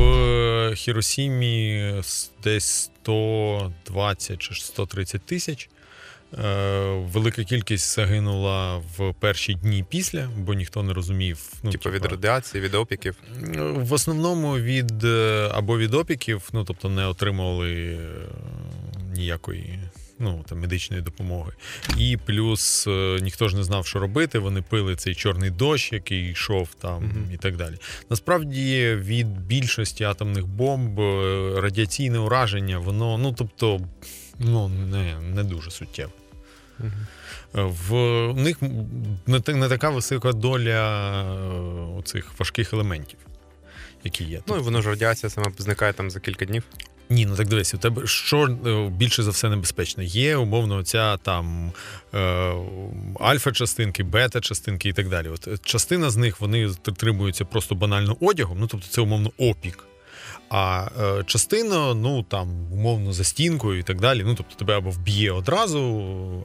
В Хіросімі десь 120 чи 130 тисяч. Е, велика кількість загинула в перші дні після, бо ніхто не розумів. Ну, Типу від радіації, від опіків? В основному від е, або від опіків, ну тобто не отримували е, ніякої ну, там, медичної допомоги. І плюс ніхто ж не знав, що робити. Вони пили цей чорний дощ, який йшов там, mm-hmm. і так далі. Насправді, від більшості атомних бомб радіаційне ураження, воно, ну тобто, ну не, не дуже суттєве. В них не така висока доля е, цих важких елементів, які є. Ну і воно ж радіація сама зникає там за кілька днів. Ні, ну так дивись, у тебе що е, більше за все небезпечно? Є умовно оця там е, альфа-частинки, бета-частинки і так далі. От Частина з них вони тримуються просто банально одягом, ну тобто це умовно опік. А е, частина, ну там, умовно, за стінкою і так далі. Ну, тобто тебе або вб'є одразу,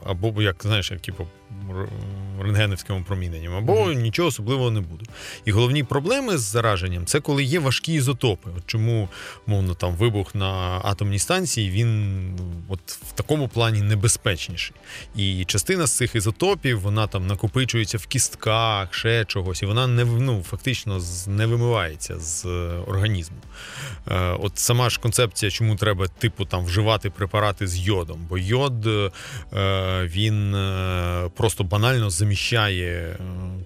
або як знаєш, як типу рентгенівським опроміненням, або mm-hmm. нічого особливого не буде. І головні проблеми з зараженням це коли є важкі ізотопи. От Чому, мовно, там вибух на атомній станції він от в такому плані небезпечніший. І частина з цих ізотопів вона там накопичується в кістках, ще чогось, і вона не ну, фактично не вимивається з е, організму. Е, от сама ж концепція, чому треба типу там вживати препарати з йодом, бо йод е, він просто банально заміщає е,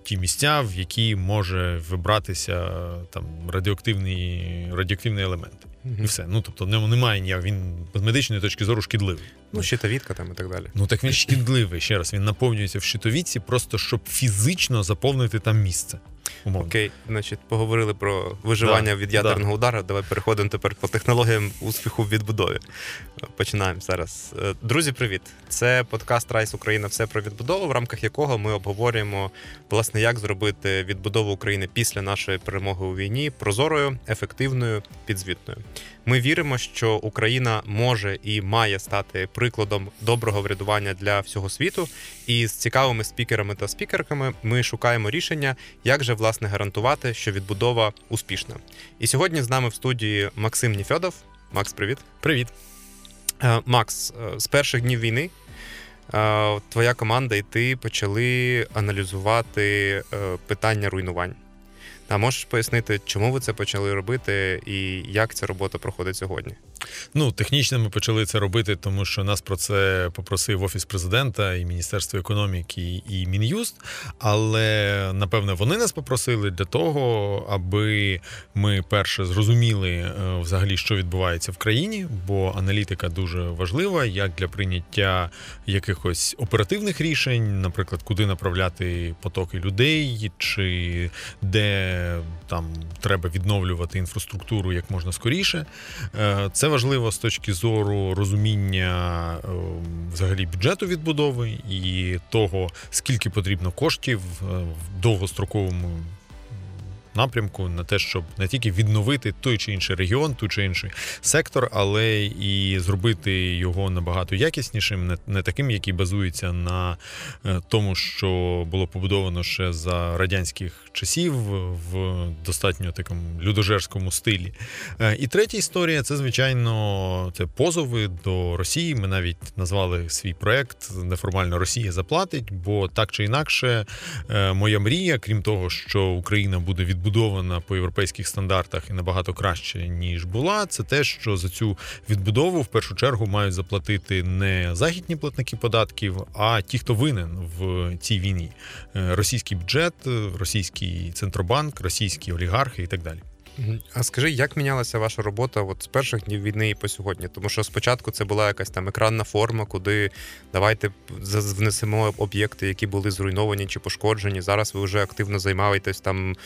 ті місця, в які може вибратися там радіоактивний радіоактивний елемент. Mm-hmm. І все. Ну тобто немає ніяк, він з медичної точки зору шкідливий. Ну, щитовідка там і так далі. Ну так він шкідливий ще раз. Він наповнюється в щитовідці, просто щоб фізично заповнити там місце. Умовно. Окей, значить, поговорили про виживання да, від ядерного да. удару. Давай переходимо тепер по технологіям успіху в відбудові. Починаємо зараз. Е, друзі, привіт! Це подкаст Райс Україна. Все про відбудову, в рамках якого ми обговорюємо, власне, як зробити відбудову України після нашої перемоги у війні прозорою, ефективною, підзвітною. Ми віримо, що Україна може і має стати прикладом доброго врядування для всього світу. І з цікавими спікерами та спікерками ми шукаємо рішення, як же власне гарантувати, що відбудова успішна. І сьогодні з нами в студії Максим Ніфьодов. Макс, привіт. Привіт. Е, Макс, е, з перших днів війни. Е, твоя команда і ти почали аналізувати питання руйнувань. А можеш пояснити, чому ви це почали робити і як ця робота проходить сьогодні? Ну, технічно ми почали це робити, тому що нас про це попросив офіс президента і Міністерство економіки і Мін'юст. Але напевне вони нас попросили для того, аби ми перше зрозуміли е, взагалі, що відбувається в країні, бо аналітика дуже важлива, як для прийняття якихось оперативних рішень, наприклад, куди направляти потоки людей, чи де там треба відновлювати інфраструктуру як можна скоріше. Е, це важливо з точки зору розуміння е, взагалі бюджету відбудови і того, скільки потрібно коштів е, в довгостроковому напрямку на те, щоб не тільки відновити той чи інший регіон, той чи інший сектор, але і зробити його набагато якіснішим, не, таким, який базується на е, тому, що було побудовано ще за радянських часів в достатньо такому людожерському стилі. Е, і третя історія це звичайно це позови до Росії. Ми навіть назвали свій проект неформально Росія заплатить, бо так чи інакше, е, моя мрія, крім того, що Україна буде відбудована відбудована по європейських стандартах і набагато краще ніж була. Це те, що за цю відбудову в першу чергу мають заплатити не західні платники податків, а ті, хто винен в цій війні: е, російський бюджет, російський центробанк, російські олігархи і так далі. А скажи, як мінялася ваша робота от з перших днів війни і по сьогодні? Тому що спочатку це була якась там екранна форма, куди давайте внесемо об'єкти, які були зруйновані чи пошкоджені. Зараз ви вже активно займаєтесь там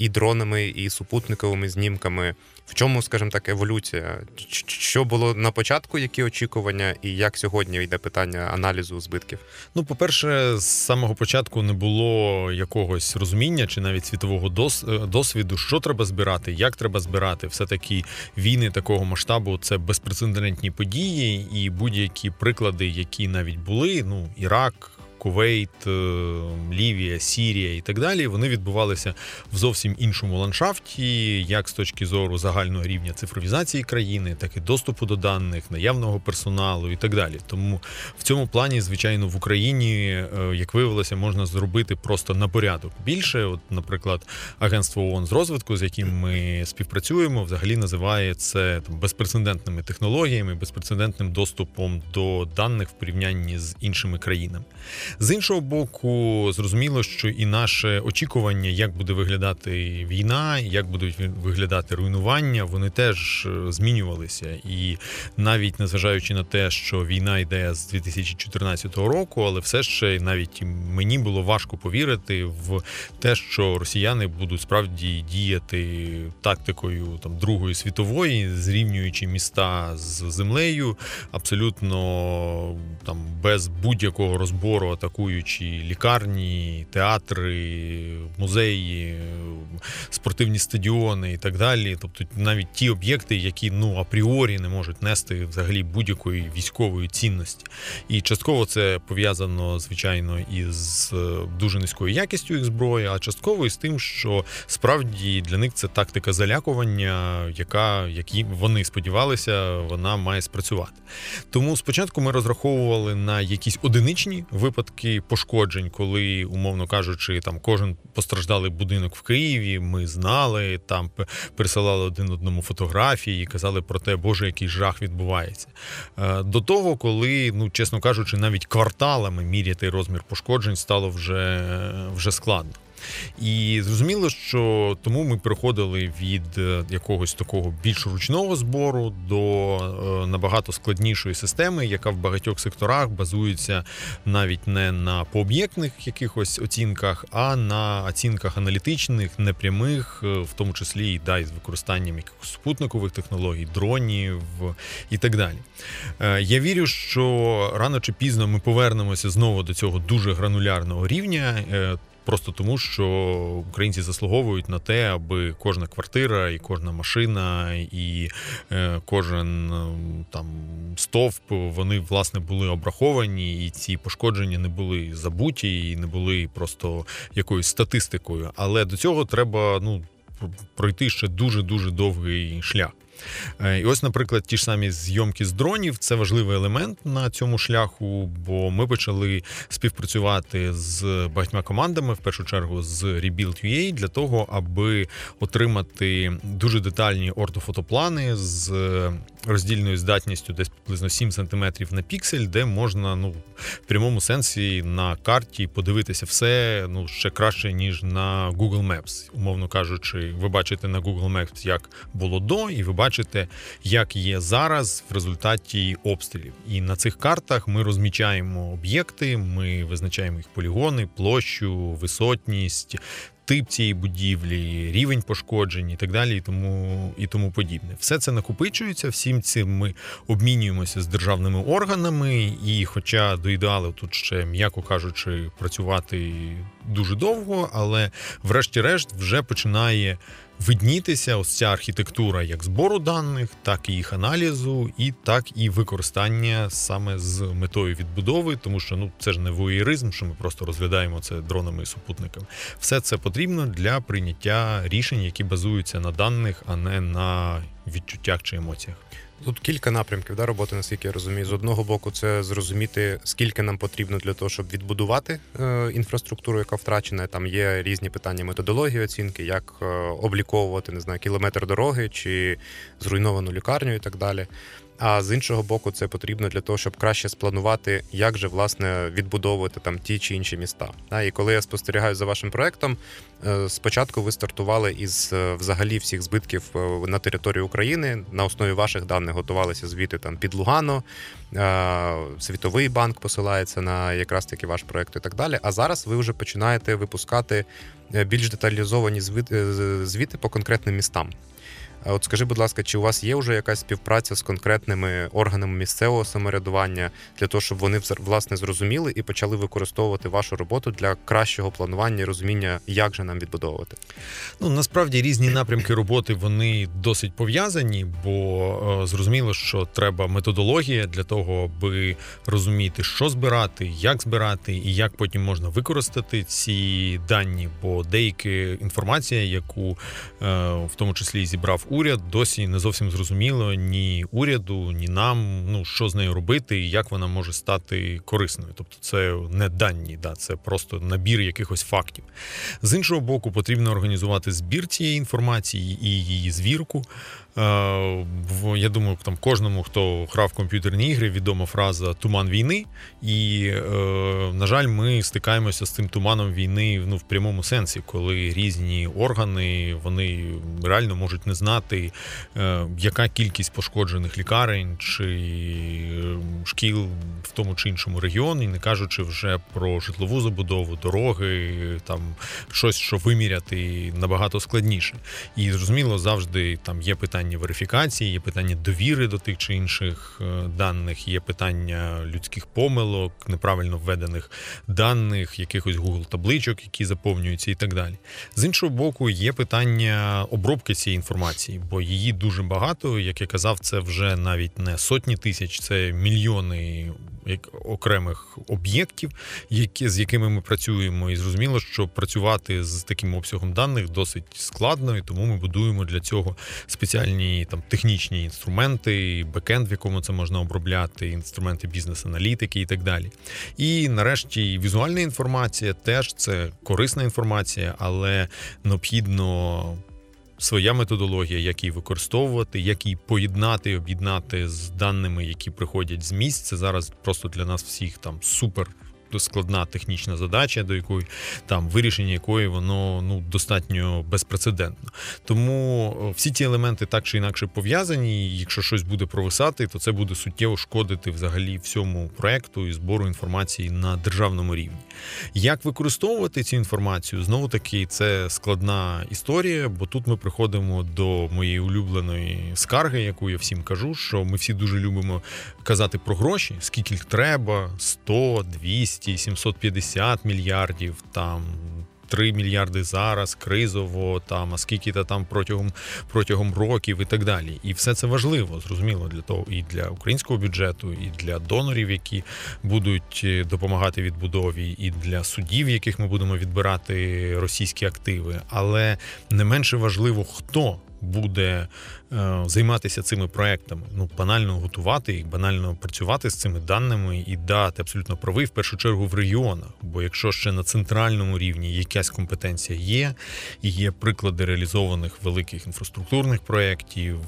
і дронами, і супутниковими знімками. В чому, скажімо так, еволюція? Що було на початку, які очікування, і як сьогодні йде питання аналізу збитків? Ну, по-перше, з самого початку не було якогось розуміння чи навіть світового е, досвіду, що треба збирати, як треба збирати. Все таки війни такого масштабу це безпрецедентні події, і будь-які приклади, які навіть були, ну Ірак Кувейт, Лівія, Сірія і так далі, вони відбувалися в зовсім іншому ландшафті, як з точки зору загального рівня цифровізації країни, так і доступу до даних, наявного персоналу і так далі. Тому в цьому плані, звичайно, в Україні, як виявилося, можна зробити просто на порядок більше. От, наприклад, агентство ООН з розвитку, з яким ми співпрацюємо, взагалі називає це там безпрецедентними технологіями, безпрецедентним доступом до даних в порівнянні з іншими країнами. З іншого боку, зрозуміло, що і наше очікування, як буде виглядати війна, як будуть виглядати руйнування, вони теж е, змінювалися. І навіть незважаючи на те, що війна йде з 2014 року, але все ще навіть мені було важко повірити в те, що росіяни будуть справді діяти тактикою там Другої світової, зрівнюючи міста з землею, абсолютно там без будь-якого розбору, атакуючи лікарні, театри, музеї, спортивні стадіони і так далі. Тобто навіть ті об'єкти, які ну апріорі не можуть нести взагалі будь-якої військової цінності. І частково це пов'язано звичайно із е, дуже низькою якістю їх зброї, а частково із тим, що справді для них це тактика залякування, яка які вони сподівалися, вона має спрацювати. Тому спочатку ми розраховували на якісь одиничні випадки пошкоджень, коли, умовно кажучи, там кожен постраждалий будинок в Києві. Ми знали, там пересилали один одному фотографії і казали про те, Боже, який жах відбувається. Е, до того, коли, ну чесно кажучи, навіть кварталами міряти розмір пошкоджень стало вже, вже складно. І зрозуміло, що тому ми переходили від е, якогось такого більш ручного збору до е, набагато складнішої системи, яка в багатьох секторах базується навіть не на пооб'єктних якихось оцінках, а на оцінках аналітичних, непрямих, е, в тому числі і да, із використанням якихось спутникових технологій, дронів і так далі. Я вірю, що рано чи пізно ми повернемося знову до цього дуже гранулярного рівня. Просто тому, що українці заслуговують на те, аби кожна квартира, і кожна машина, і е, кожен е, там стовп вони власне були обраховані, і ці пошкодження не були забуті, і не були просто якоюсь статистикою. Але до цього треба ну пройти ще дуже дуже довгий шлях. Е, і ось, наприклад, ті ж самі зйомки з дронів це важливий елемент на цьому шляху, бо ми почали співпрацювати з багатьма командами, в першу чергу з Rebuild.ua, для того, аби отримати дуже детальні ортофотоплани з роздільною здатністю десь приблизно 7 см на піксель, де можна ну, в прямому сенсі на карті подивитися все ну, ще краще, ніж на Google Maps. Умовно кажучи, ви бачите на Google Maps, як було до, і ви бачите, як є зараз в результаті обстрілів. І на цих картах ми розмічаємо об'єкти, ми визначаємо їх полігони, площу, висотність тип цієї будівлі, рівень пошкоджень і так далі, і тому і тому подібне. Все це накопичується. Всім цим ми обмінюємося з державними органами, і, хоча до ідеалу тут ще, м'яко кажучи, працювати дуже довго, але врешті-решт вже починає виднітися ось ця архітектура як збору даних, так і їх аналізу, і так і використання саме з метою відбудови, тому що ну це ж не воєризм, що ми просто розглядаємо це дронами і супутниками. Все це потрібно для прийняття рішень, які базуються на даних, а не на відчуттях чи емоціях. Тут кілька напрямків да, роботи, наскільки я розумію. З одного боку, це зрозуміти, скільки нам потрібно для того, щоб відбудувати е, інфраструктуру, яка втрачена. Там є різні питання методології оцінки, як е, обліковувати не знаю, кілометр дороги чи зруйновану лікарню і так далі. А з іншого боку, це потрібно для того, щоб краще спланувати, як же власне відбудовувати там ті чи інші міста. І коли я спостерігаю за вашим проектом, е, спочатку ви стартували із е, взагалі всіх збитків е, на території України. На основі ваших даних готувалися звіти там під Лугано, Світовий банк посилається на якраз таки ваш проект і так далі. А зараз ви вже починаєте випускати більш деталізовані звіти по конкретним містам. От скажи, будь ласка, чи у вас є вже якась співпраця з конкретними органами місцевого самоврядування для того, щоб вони власне зрозуміли і почали використовувати вашу роботу для кращого планування і розуміння, як же нам відбудовувати? Ну насправді різні напрямки роботи вони досить пов'язані, бо е, зрозуміло, що треба методологія для того, аби розуміти, що збирати, як збирати і як потім можна використати ці дані. Бо деякі інформація, яку е, в тому числі зібрав уряд, досі не зовсім зрозуміло ні уряду, ні нам. Ну що з нею робити, і як вона може стати корисною. Тобто, це не дані, да, це просто набір якихось фактів. З іншого боку, потрібно організувати збір цієї інформації і її звірку. Е, я думаю, там кожному, хто грав комп'ютерні ігри, відома фраза Туман війни. І, е, на жаль, ми стикаємося з цим туманом війни ну, в прямому сенсі, коли різні органи вони реально можуть не знати, е, яка кількість пошкоджених лікарень чи шкіл в тому чи іншому регіоні, не кажучи вже про житлову забудову, дороги, там щось, що виміряти набагато складніше. І зрозуміло, завжди там є питання питання верифікації, є питання довіри до тих чи інших е, даних, є питання людських помилок, неправильно введених даних, якихось Google табличок, які заповнюються, і так далі. З іншого боку, є питання обробки цієї інформації, бо її дуже багато. Як я казав, це вже навіть не сотні тисяч, це мільйони окремих об'єктів, які з якими ми працюємо, і зрозуміло, що працювати з таким обсягом даних досить складно, і тому ми будуємо для цього спеціальні там технічні інструменти, бекенд, в якому це можна обробляти, інструменти бізнес-аналітики і так далі. І нарешті візуальна інформація теж це корисна інформація, але необхідно своя методологія, як її використовувати, як її поєднати, об'єднати з даними, які приходять з місць. Це зараз просто для нас всіх там супер складна технічна задача, до якої там вирішення якої воно ну достатньо безпрецедентно. Тому всі ці елементи так чи інакше пов'язані. і Якщо щось буде провисати, то це буде суттєво шкодити взагалі всьому проекту і збору інформації на державному рівні. Як використовувати цю інформацію? Знову таки, це складна історія, бо тут ми приходимо до моєї улюбленої скарги, яку я всім кажу, що ми всі дуже любимо казати про гроші, скільки треба, 100, 200, 200, 750 мільярдів, там 3 мільярди зараз, кризово, там а скільки то там протягом протягом років і так далі. І все це важливо, зрозуміло, для того і для українського бюджету, і для донорів, які будуть е, допомагати відбудові, і для судів, яких ми будемо відбирати російські активи. Але не менше важливо, хто буде займатися цими проектами, ну банально готувати їх, банально працювати з цими даними і дати абсолютно правий в першу чергу в регіонах. Бо якщо ще на центральному рівні якась компетенція є, і є приклади реалізованих великих інфраструктурних проєктів,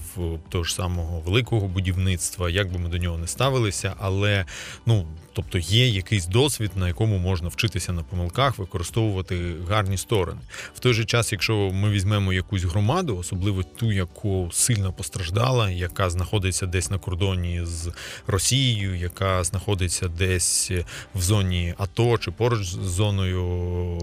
того ж самого великого будівництва, як би ми до нього не ставилися, але ну Тобто є якийсь досвід, на якому можна вчитися на помилках, використовувати гарні сторони. В той же час, якщо ми візьмемо якусь громаду, особливо ту, яку сильно постраждала, яка знаходиться десь на кордоні з Росією, яка знаходиться десь в зоні АТО чи поруч з зоною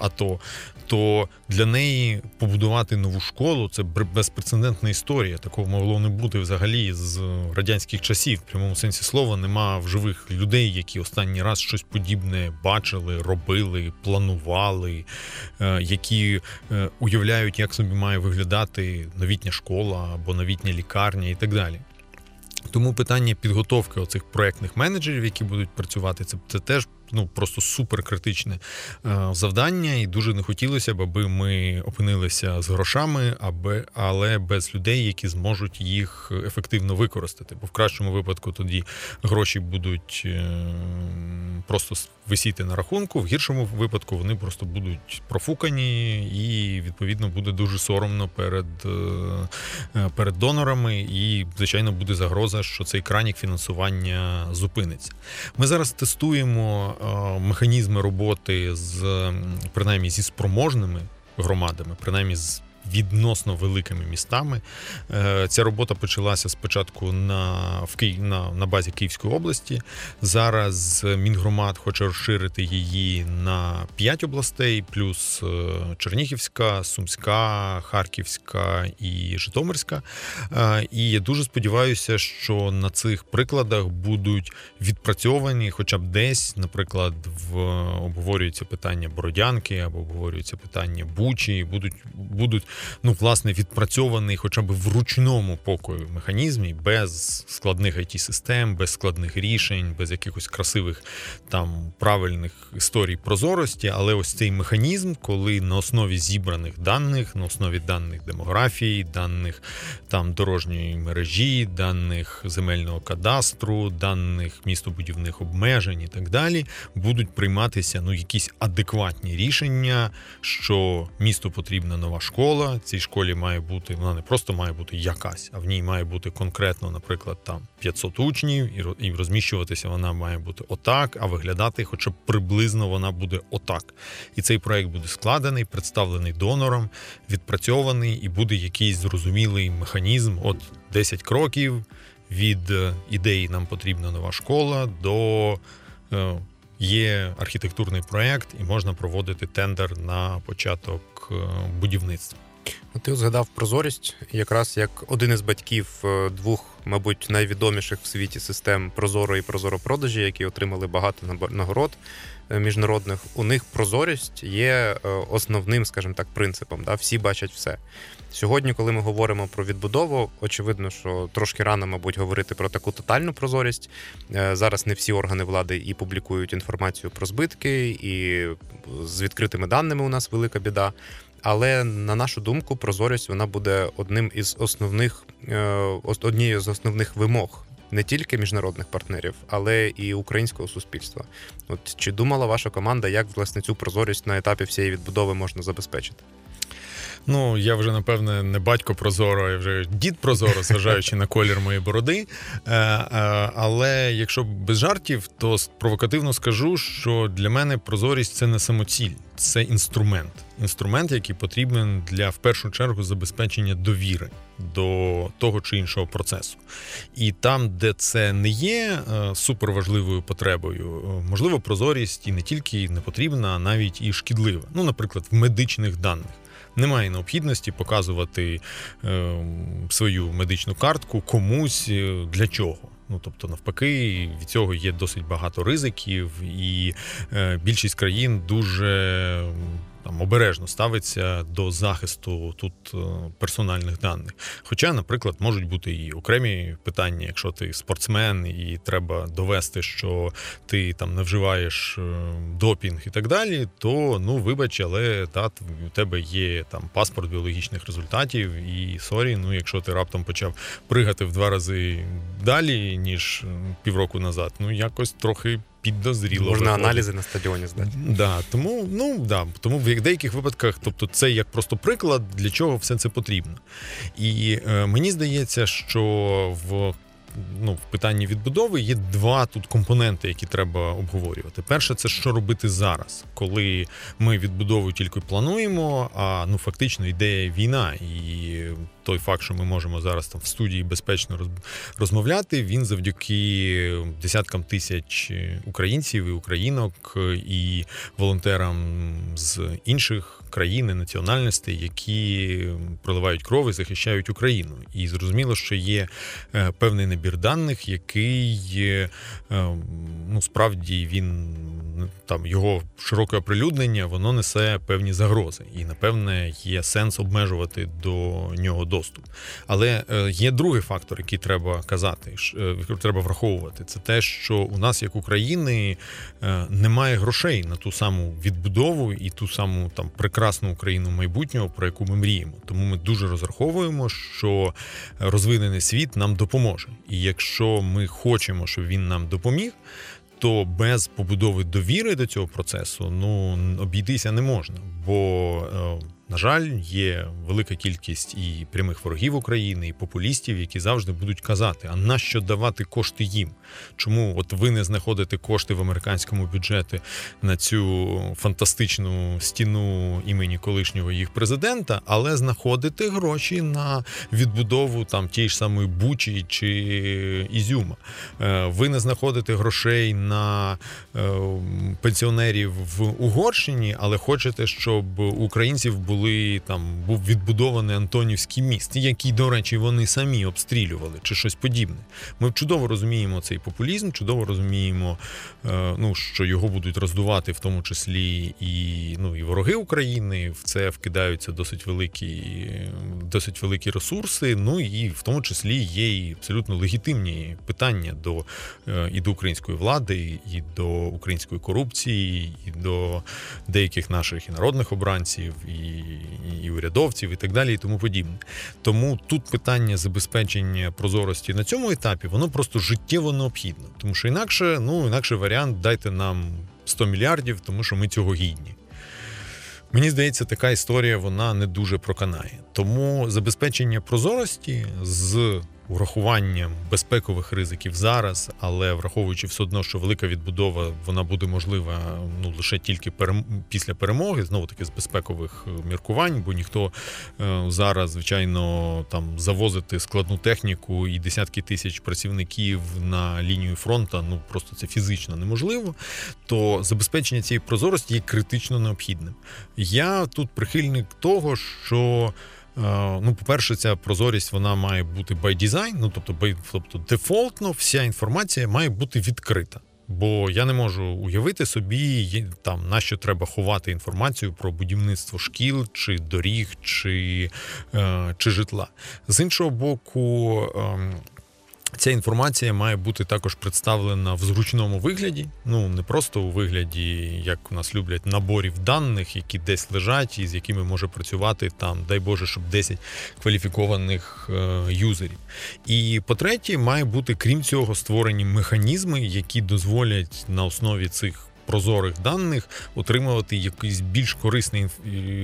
АТО, то для неї побудувати нову школу це безпрецедентна історія. Такого могло не бути взагалі з радянських часів. В прямому сенсі слова нема вже живих людей, які останній раз щось подібне бачили, робили, планували, е, які е, уявляють, як собі має виглядати новітня школа або новітня лікарня і так далі. Тому питання підготовки оцих проектних менеджерів, які будуть працювати, це це теж ну просто суперкритичне е, завдання, і дуже не хотілося б, аби ми опинилися з грошами, аби але без людей, які зможуть їх ефективно використати. Бо в кращому випадку тоді гроші будуть е, просто висіти на рахунку, в гіршому випадку вони просто будуть профукані, і відповідно буде дуже соромно перед, е, перед донорами, і звичайно буде загроза, що цей кранік фінансування зупиниться. Ми зараз тестуємо. Е, механізми роботи з принаймні зі спроможними громадами, принаймні з відносно великими містами. Е, ця робота почалася спочатку на в Київ на, на базі Київської області. Зараз Мінгромад хоче розширити її на 5 областей, плюс е, Чернігівська, Сумська, Харківська і Житомирська. І я дуже сподіваюся, що на цих прикладах будуть відпрацьовані, хоча б десь, наприклад, в обговорюється питання Бородянки або обговорюється питання Бучі, будуть будуть ну власне відпрацьовані, хоча б в ручному покою механізмі, без складних it систем без складних рішень, без якихось красивих там правильних історій прозорості. Але ось цей механізм, коли на основі зібраних даних, на основі даних демографії, даних там дорожньої мережі, даних земельного кадастру, даних містобудівних обмежень і так далі, будуть прийматися ну якісь адекватні рішення, що місту потрібна нова школа. Цій школі має бути, вона не просто має бути якась, а в ній має бути конкретно, наприклад, там 500 учнів, і розміщуватися вона має бути отак, а виглядати, хоча б приблизно вона буде отак. І цей проект буде складений, представлений донором, відпрацьований, і буде якийсь зрозумілий механізм. От 10 кроків від е, ідеї нам потрібна нова школа до е, є архітектурний проект, і можна проводити тендер на початок е, будівництва. Ти згадав прозорість, якраз як один із батьків двох, мабуть, найвідоміших в світі систем Прозоро і Прозоро-продажі, які отримали багато нагород міжнародних. У них прозорість є основним, скажімо так, принципом. Да? Всі бачать все. Сьогодні, коли ми говоримо про відбудову, очевидно, що трошки рано, мабуть, говорити про таку тотальну прозорість. Е, зараз не всі органи влади і публікують інформацію про збитки, і з відкритими даними у нас велика біда. Але на нашу думку, прозорість вона буде одним із основних е, однією з основних вимог. Не тільки міжнародних партнерів, але і українського суспільства. От чи думала ваша команда, як власне цю прозорість на етапі всієї відбудови можна забезпечити? Ну, я вже напевне не батько Прозоро, я вже дід Прозоро, зважаючи на колір моєї бороди. Е, е, але якщо без жартів, то провокативно скажу, що для мене прозорість це не самоціль, це інструмент. Інструмент, який потрібен для в першу чергу забезпечення довіри до того чи іншого процесу. І там, де це не є е, суперважливою потребою, можливо, прозорість і не тільки не потрібна, а навіть і шкідлива. Ну, наприклад, в медичних даних немає необхідності показувати е, свою медичну картку комусь е, для чого. Ну тобто, навпаки, від цього є досить багато ризиків, і е, більшість країн дуже там обережно ставиться до захисту тут е, персональних даних. Хоча, наприклад, можуть бути і окремі питання, якщо ти спортсмен і треба довести, що ти там не вживаєш е, допінг і так далі, то ну вибач, але та у тебе є там паспорт біологічних результатів, і sorry, ну якщо ти раптом почав стрибати в два рази далі ніж півроку назад, ну якось трохи підозріло. Можна виходить. аналізи на стадіоні здати. Да, Тому ну, да, тому в деяких випадках, тобто це як просто приклад, для чого все це потрібно. І е, мені здається, що в ну, в питанні відбудови є два тут компоненти, які треба обговорювати. Перше, це що робити зараз, коли ми відбудову тільки плануємо, а ну фактично йде війна, і той факт, що ми можемо зараз там в студії безпечно розмовляти, він завдяки десяткам тисяч українців і українок і волонтерам з інших країн національностей, які проливають кров і захищають Україну. І зрозуміло, що є е, певний набір даних, який е, ну справді він там його широке оприлюднення, воно несе певні загрози, і напевне є сенс обмежувати до нього доступ. Але е, є другий фактор, який треба казати, який треба враховувати. Це те, що у нас, як України, немає грошей на ту саму відбудову і ту саму там прекрасну Україну майбутнього, про яку ми мріємо. Тому ми дуже розраховуємо, що розвинений світ нам допоможе. І якщо ми хочемо, щоб він нам допоміг. То без побудови довіри до цього процесу ну обійтися не можна, бо е, на жаль, є велика кількість і прямих ворогів України, і популістів, які завжди будуть казати: а нащо давати кошти їм? Чому от ви не знаходите кошти в американському бюджеті на цю фантастичну стіну імені колишнього їх президента, але знаходите гроші на відбудову там тієї ж самої Бучі чи Ізюма? Е, ви не знаходите грошей на е, пенсіонерів в Угорщині, але хочете, щоб українців були там був відбудований Антонівський міст, який, до речі, вони самі обстрілювали чи щось подібне. Ми чудово розуміємо цей популізм, чудово розуміємо, е, ну що його будуть роздувати, в тому числі і ну і вороги України. В це вкидаються досить великі, досить великі ресурси. Ну і в тому числі є і абсолютно легітимні питання до е, і до української влади, і до української корупції, і до деяких наших і народних обранців, і, і урядовців, і так далі, і тому подібне. Тому тут питання забезпечення прозорості на цьому етапі воно просто життєво необхідно, тому що інакше, ну інакше варіант дайте нам 100 мільярдів, тому що ми цього гідні. Мені здається, така історія вона не дуже проканає. Тому забезпечення прозорості з урахуванням безпекових ризиків зараз, але враховуючи все одно, що велика відбудова вона буде можлива ну лише тільки перем... після перемоги, знову таки з безпекових е, міркувань, бо ніхто е, зараз, звичайно, там завозити складну техніку і десятки тисяч працівників на лінію фронту, ну просто це фізично неможливо. То забезпечення цієї прозорості є критично необхідним. Я тут прихильник того, що ну, по-перше, ця прозорість вона має бути by design, ну тобто, by, тобто дефолтно вся інформація має бути відкрита. Бо я не можу уявити собі, там на що треба ховати інформацію про будівництво шкіл, чи доріг, чи е, чи житла. З іншого боку, е, Ця інформація має бути також представлена в зручному вигляді, ну не просто у вигляді, як у нас люблять, наборів даних, які десь лежать, і з якими може працювати там, дай Боже, щоб 10 кваліфікованих е, юзерів. І по-третє, має бути крім цього створені механізми, які дозволять на основі цих прозорих даних отримувати якийсь більш корисний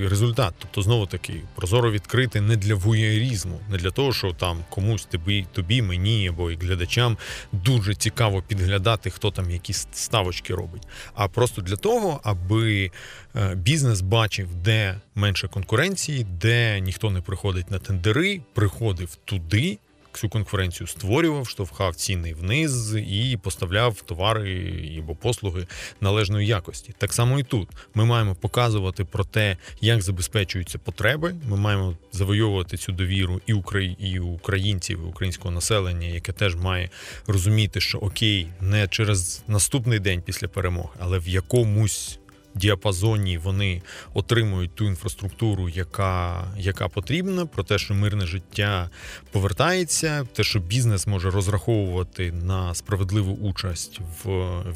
результат. Тобто, знову таки, прозоро відкрити не для воєрізму, не для того, що там комусь тобі, тобі, мені або і глядачам дуже цікаво підглядати, хто там якісь ставочки робить, а просто для того, аби е, бізнес бачив, де менше конкуренції, де ніхто не приходить на тендери, приходив туди цю конкуренцію створював, штовхав ціни вниз і поставляв товари або послуги належної якості. Так само і тут ми маємо показувати про те, як забезпечуються потреби. Ми маємо завойовувати цю довіру і і українців, і українського населення, яке теж має розуміти, що окей, не через наступний день після перемоги, але в якомусь діапазоні вони отримують ту інфраструктуру, яка яка потрібна, про те, що мирне життя повертається, те, що бізнес може розраховувати на справедливу участь в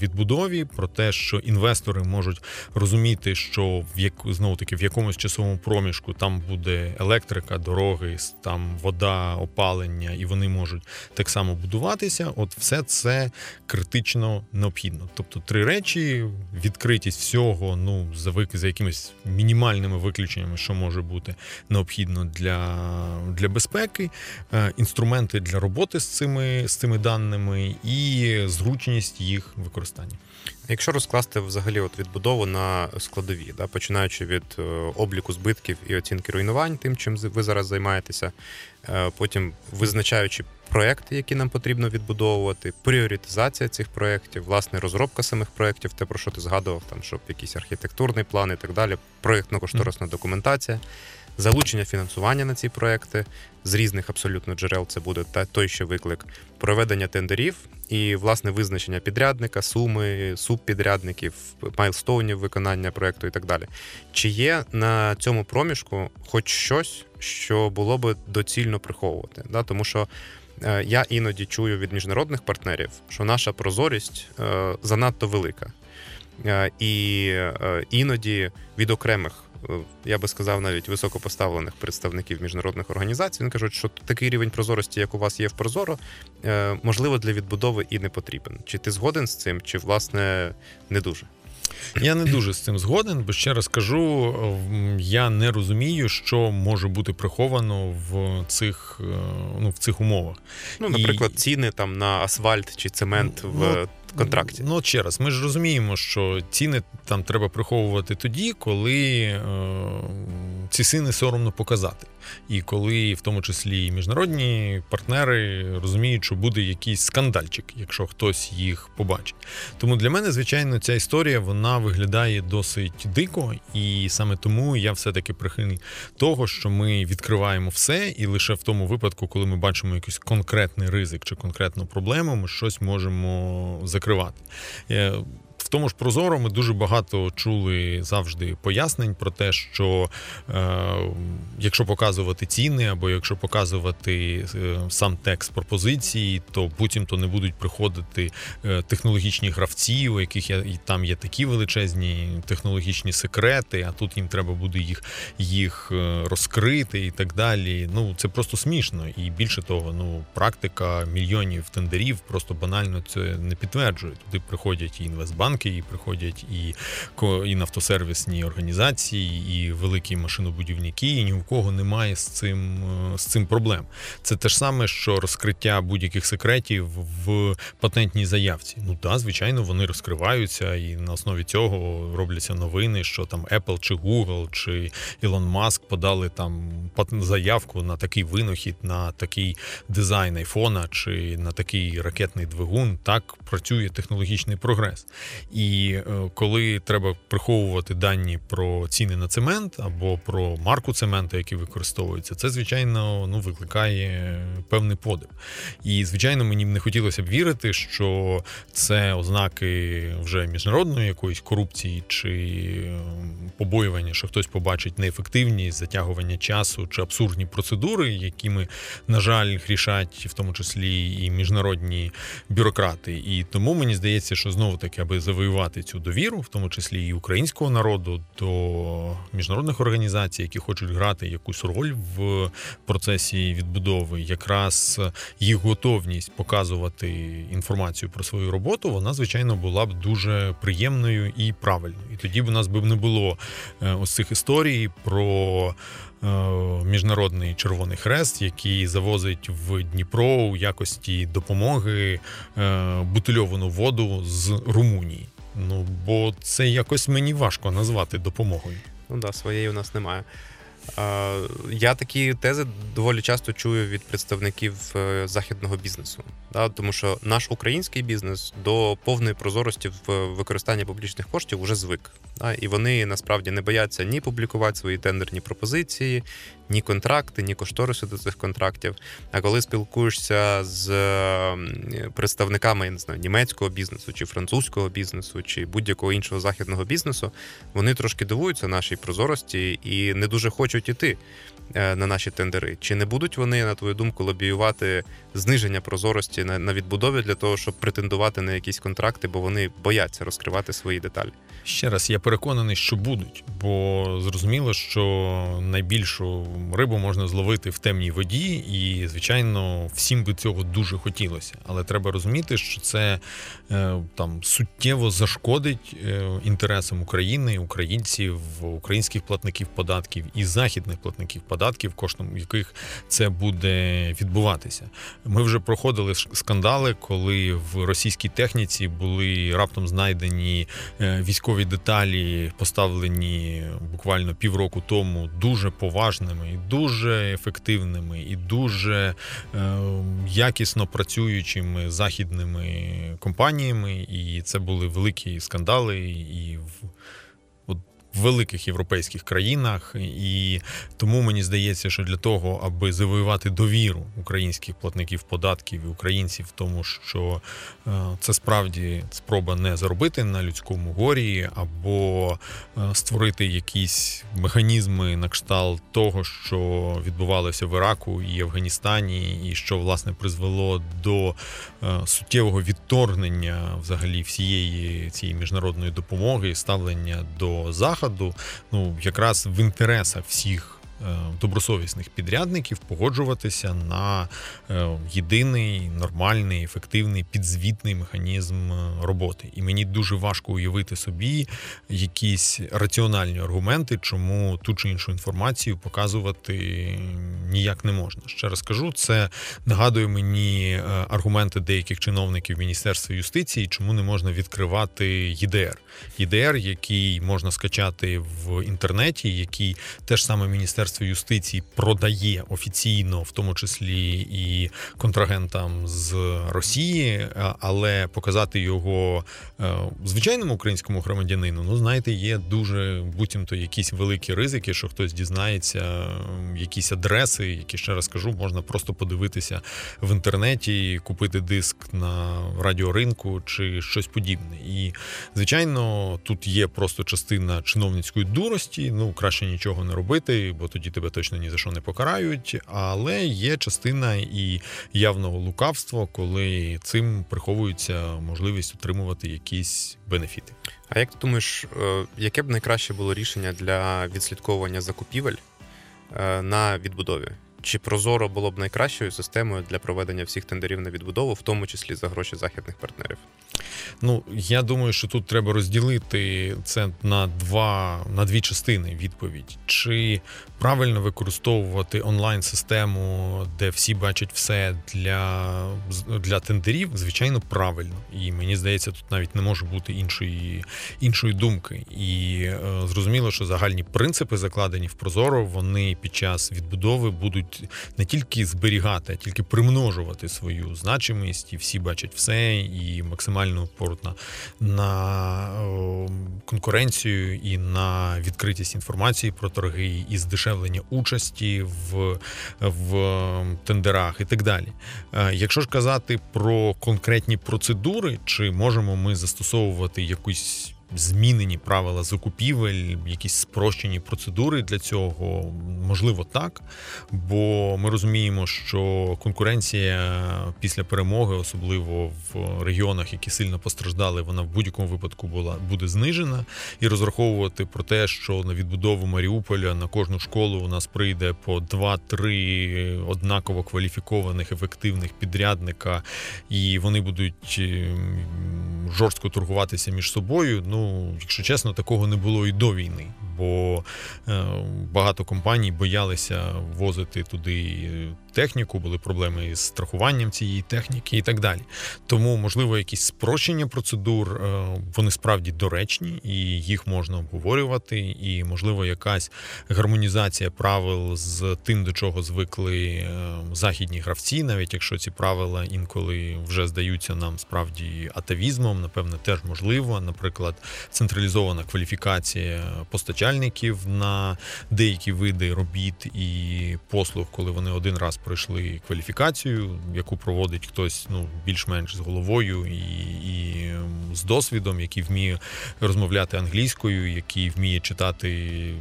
відбудові, про те, що інвестори можуть розуміти, що в як знову таки в якомусь часовому проміжку там буде електрика, дороги, там вода, опалення, і вони можуть так само будуватися. От все це критично необхідно. Тобто три речі: відкритість всього ну за за якимись мінімальними виключеннями, що може бути необхідно для для безпеки, е, інструменти для роботи з цими з цими даними і зручність їх використання. Якщо розкласти взагалі от відбудову на складові, да, починаючи від е, обліку збитків і оцінки руйнувань, тим, чим ви зараз займаєтеся, е, потім визначаючи проекти, які нам потрібно відбудовувати, пріоритизація цих проєктів, власне, розробка самих проєктів, те, про що ти згадував, там щоб якийсь архітектурний план і так далі, проєктно-кошторисна документація залучення фінансування на ці проекти з різних абсолютно джерел. Це буде та той ще виклик проведення тендерів і власне визначення підрядника, суми, субпідрядників, майлстоунів виконання проекту і так далі. Чи є на цьому проміжку хоч щось, що було би доцільно приховувати? Да? Тому що. Е, я іноді чую від міжнародних партнерів, що наша прозорість е, занадто велика, е, і іноді від окремих я би сказав, навіть високопоставлених представників міжнародних організацій. Вони кажуть, що такий рівень прозорості, як у вас є в Прозоро, е, можливо, для відбудови і не потрібен. Чи ти згоден з цим, чи власне не дуже? Я не дуже з цим згоден, бо ще раз кажу, я не розумію, що може бути приховано в цих е, ну, в цих умовах. Ну, наприклад, І... ціни там на асфальт чи цемент в ну, контракті. Ну, ще раз, ми ж розуміємо, що ціни там треба приховувати тоді, коли е, ці сини соромно показати. І коли, в тому числі, і міжнародні партнери розуміють, що буде якийсь скандальчик, якщо хтось їх побачить. Тому для мене, звичайно, ця історія вона виглядає досить дико, і саме тому я все-таки прихильний того, що ми відкриваємо все, і лише в тому випадку, коли ми бачимо якийсь конкретний ризик чи конкретну проблему, ми щось можемо закривати. Тому ж Прозоро ми дуже багато чули завжди пояснень про те, що е, якщо показувати ціни, або якщо показувати е, сам текст пропозиції, то потім то не будуть приходити е, технологічні гравці, у яких є, там є такі величезні технологічні секрети, а тут їм треба буде їх їх е, розкрити і так далі. Ну це просто смішно. І більше того, ну практика мільйонів тендерів просто банально це не підтверджує. Туди приходять і інвестбанки, банки, і приходять і і нафтосервісні організації, і великі машинобудівники, і ні у кого немає з цим е, з цим проблем. Це те ж саме, що розкриття будь-яких секретів в патентній заявці. Ну так, звичайно, вони розкриваються, і на основі цього робляться новини, що там Apple чи Google чи Ілон Маск подали там заявку на такий винахід, на такий дизайн айфона чи на такий ракетний двигун. Так працює технологічний прогрес. І е, коли треба приховувати дані про ціни на цемент або про марку цементу, який використовується, це звичайно ну викликає певний подив. І звичайно, мені б не хотілося б вірити, що це ознаки вже міжнародної якоїсь корупції чи е, побоювання, що хтось побачить неефективність, затягування часу чи абсурдні процедури, якими, на жаль, грішать в тому числі і міжнародні бюрократи. І тому мені здається, що знову таки, аби завоювати цю довіру, в тому числі і українського народу, до міжнародних організацій, які хочуть грати якусь роль в процесі відбудови, якраз їх готовність показувати інформацію про свою роботу, вона звичайно була б дуже приємною і правильною. І тоді б у нас би не було е, ось цих історій про. Е, міжнародний Червоний Хрест, який завозить в Дніпро у якості допомоги е, бутильовану воду з Румунії. Ну бо це якось мені важко назвати допомогою. Ну да, своєї у нас немає. Я такі тези доволі часто чую від представників е, західного бізнесу, да, тому що наш український бізнес до повної прозорості в використанні публічних коштів вже звик. Да, І вони насправді не бояться ні публікувати свої тендерні пропозиції, ні контракти, ні кошториси до цих контрактів. А коли спілкуєшся з представниками я не знаю, німецького бізнесу, чи французького бізнесу, чи будь-якого іншого західного бізнесу, вони трошки дивуються нашій прозорості і не дуже хочуть іти е, на наші тендери. Чи не будуть вони, на твою думку, лобіювати зниження прозорості на відбудові для того, щоб претендувати на якісь контракти, бо вони бояться розкривати свої деталі? Ще раз я переконаний, що будуть, бо зрозуміло, що найбільшу рибу можна зловити в темній воді, і звичайно, всім би цього дуже хотілося. Але треба розуміти, що це е, там суттєво зашкодить е, інтересам України, українців, українських платників податків і західних платників податків, коштом яких це буде відбуватися. Ми вже проходили скандали, коли в російській техніці були раптом знайдені е, військові деталі, поставлені буквально півроку тому, дуже поважними і дуже ефективними і дуже е, якісно працюючими західними компаніями. І це були великі скандали і в в великих європейських країнах, і тому мені здається, що для того, аби завоювати довіру українських платників податків і українців, в тому що е, це справді спроба не заробити на людському горі, або е, створити якісь механізми на кшталт того, що відбувалося в Іраку і Афганістані, і що власне призвело до е, суттєвого відторгнення взагалі всієї цієї міжнародної допомоги, ставлення до заходу заходу, ну якраз в інтересах всіх добросовісних підрядників погоджуватися на єдиний нормальний, ефективний підзвітний механізм роботи. І мені дуже важко уявити собі якісь раціональні аргументи, чому ту чи іншу інформацію показувати ніяк не можна. Ще раз кажу, це нагадує мені аргументи деяких чиновників Міністерства юстиції, чому не можна відкривати ЄДР. ЄДР, який можна скачати в інтернеті, який теж саме Міністерство юстиції продає офіційно, в тому числі і контрагентам з Росії, але показати його е, звичайному українському громадянину, ну знаєте, є дуже буцімто якісь великі ризики, що хтось дізнається, якісь адреси, які ще раз кажу, можна просто подивитися в інтернеті, купити диск на радіоринку чи щось подібне. І звичайно, тут є просто частина чиновницької дурості. Ну краще нічого не робити, бо тоді тебе точно ні за що не покарають. Але є частина і явного лукавства, коли цим приховується можливість отримувати якісь бенефіти. А як ти думаєш, е, яке б найкраще було рішення для відслідковування закупівель е, на відбудові? Чи Прозоро було б найкращою системою для проведення всіх тендерів на відбудову, в тому числі за гроші західних партнерів? Ну я думаю, що тут треба розділити це на два на дві частини. Відповідь чи правильно використовувати онлайн-систему, де всі бачать все для для тендерів, звичайно, правильно. І мені здається, тут навіть не може бути іншої іншої думки. І е, зрозуміло, що загальні принципи закладені в Прозоро, вони під час відбудови будуть не тільки зберігати, а тільки примножувати свою значимість, і всі бачать все, і максимально упорот на, на конкуренцію і на відкритість інформації про торги і здешевлення участі в в тендерах і так далі. Е, якщо ж казати про конкретні процедури, чи можемо ми застосовувати якусь змінені правила закупівель, якісь спрощені процедури для цього, можливо, так. Бо ми розуміємо, що конкуренція після перемоги, особливо в регіонах, які сильно постраждали, вона в будь-якому випадку була буде знижена, і розраховувати про те, що на відбудову Маріуполя на кожну школу у нас прийде по 2-3 однаково кваліфікованих ефективних підрядника, і вони будуть ем, жорстко торгуватися між собою. Ну ну, якщо чесно, такого не було і до війни, бо е, багато компаній боялися возити туди техніку, були проблеми із страхуванням цієї техніки і так далі. Тому, можливо, якісь спрощення процедур, е, вони справді доречні і їх можна обговорювати. І, можливо, якась гармонізація правил з тим, до чого звикли е, західні гравці, навіть якщо ці правила інколи вже здаються нам справді атавізмом, напевне, теж можливо. Наприклад, централізована кваліфікація постачальників на деякі види робіт і послуг, коли вони один раз пройшли кваліфікацію, яку проводить хтось ну більш-менш з головою і і з досвідом, який вміє розмовляти англійською, який вміє читати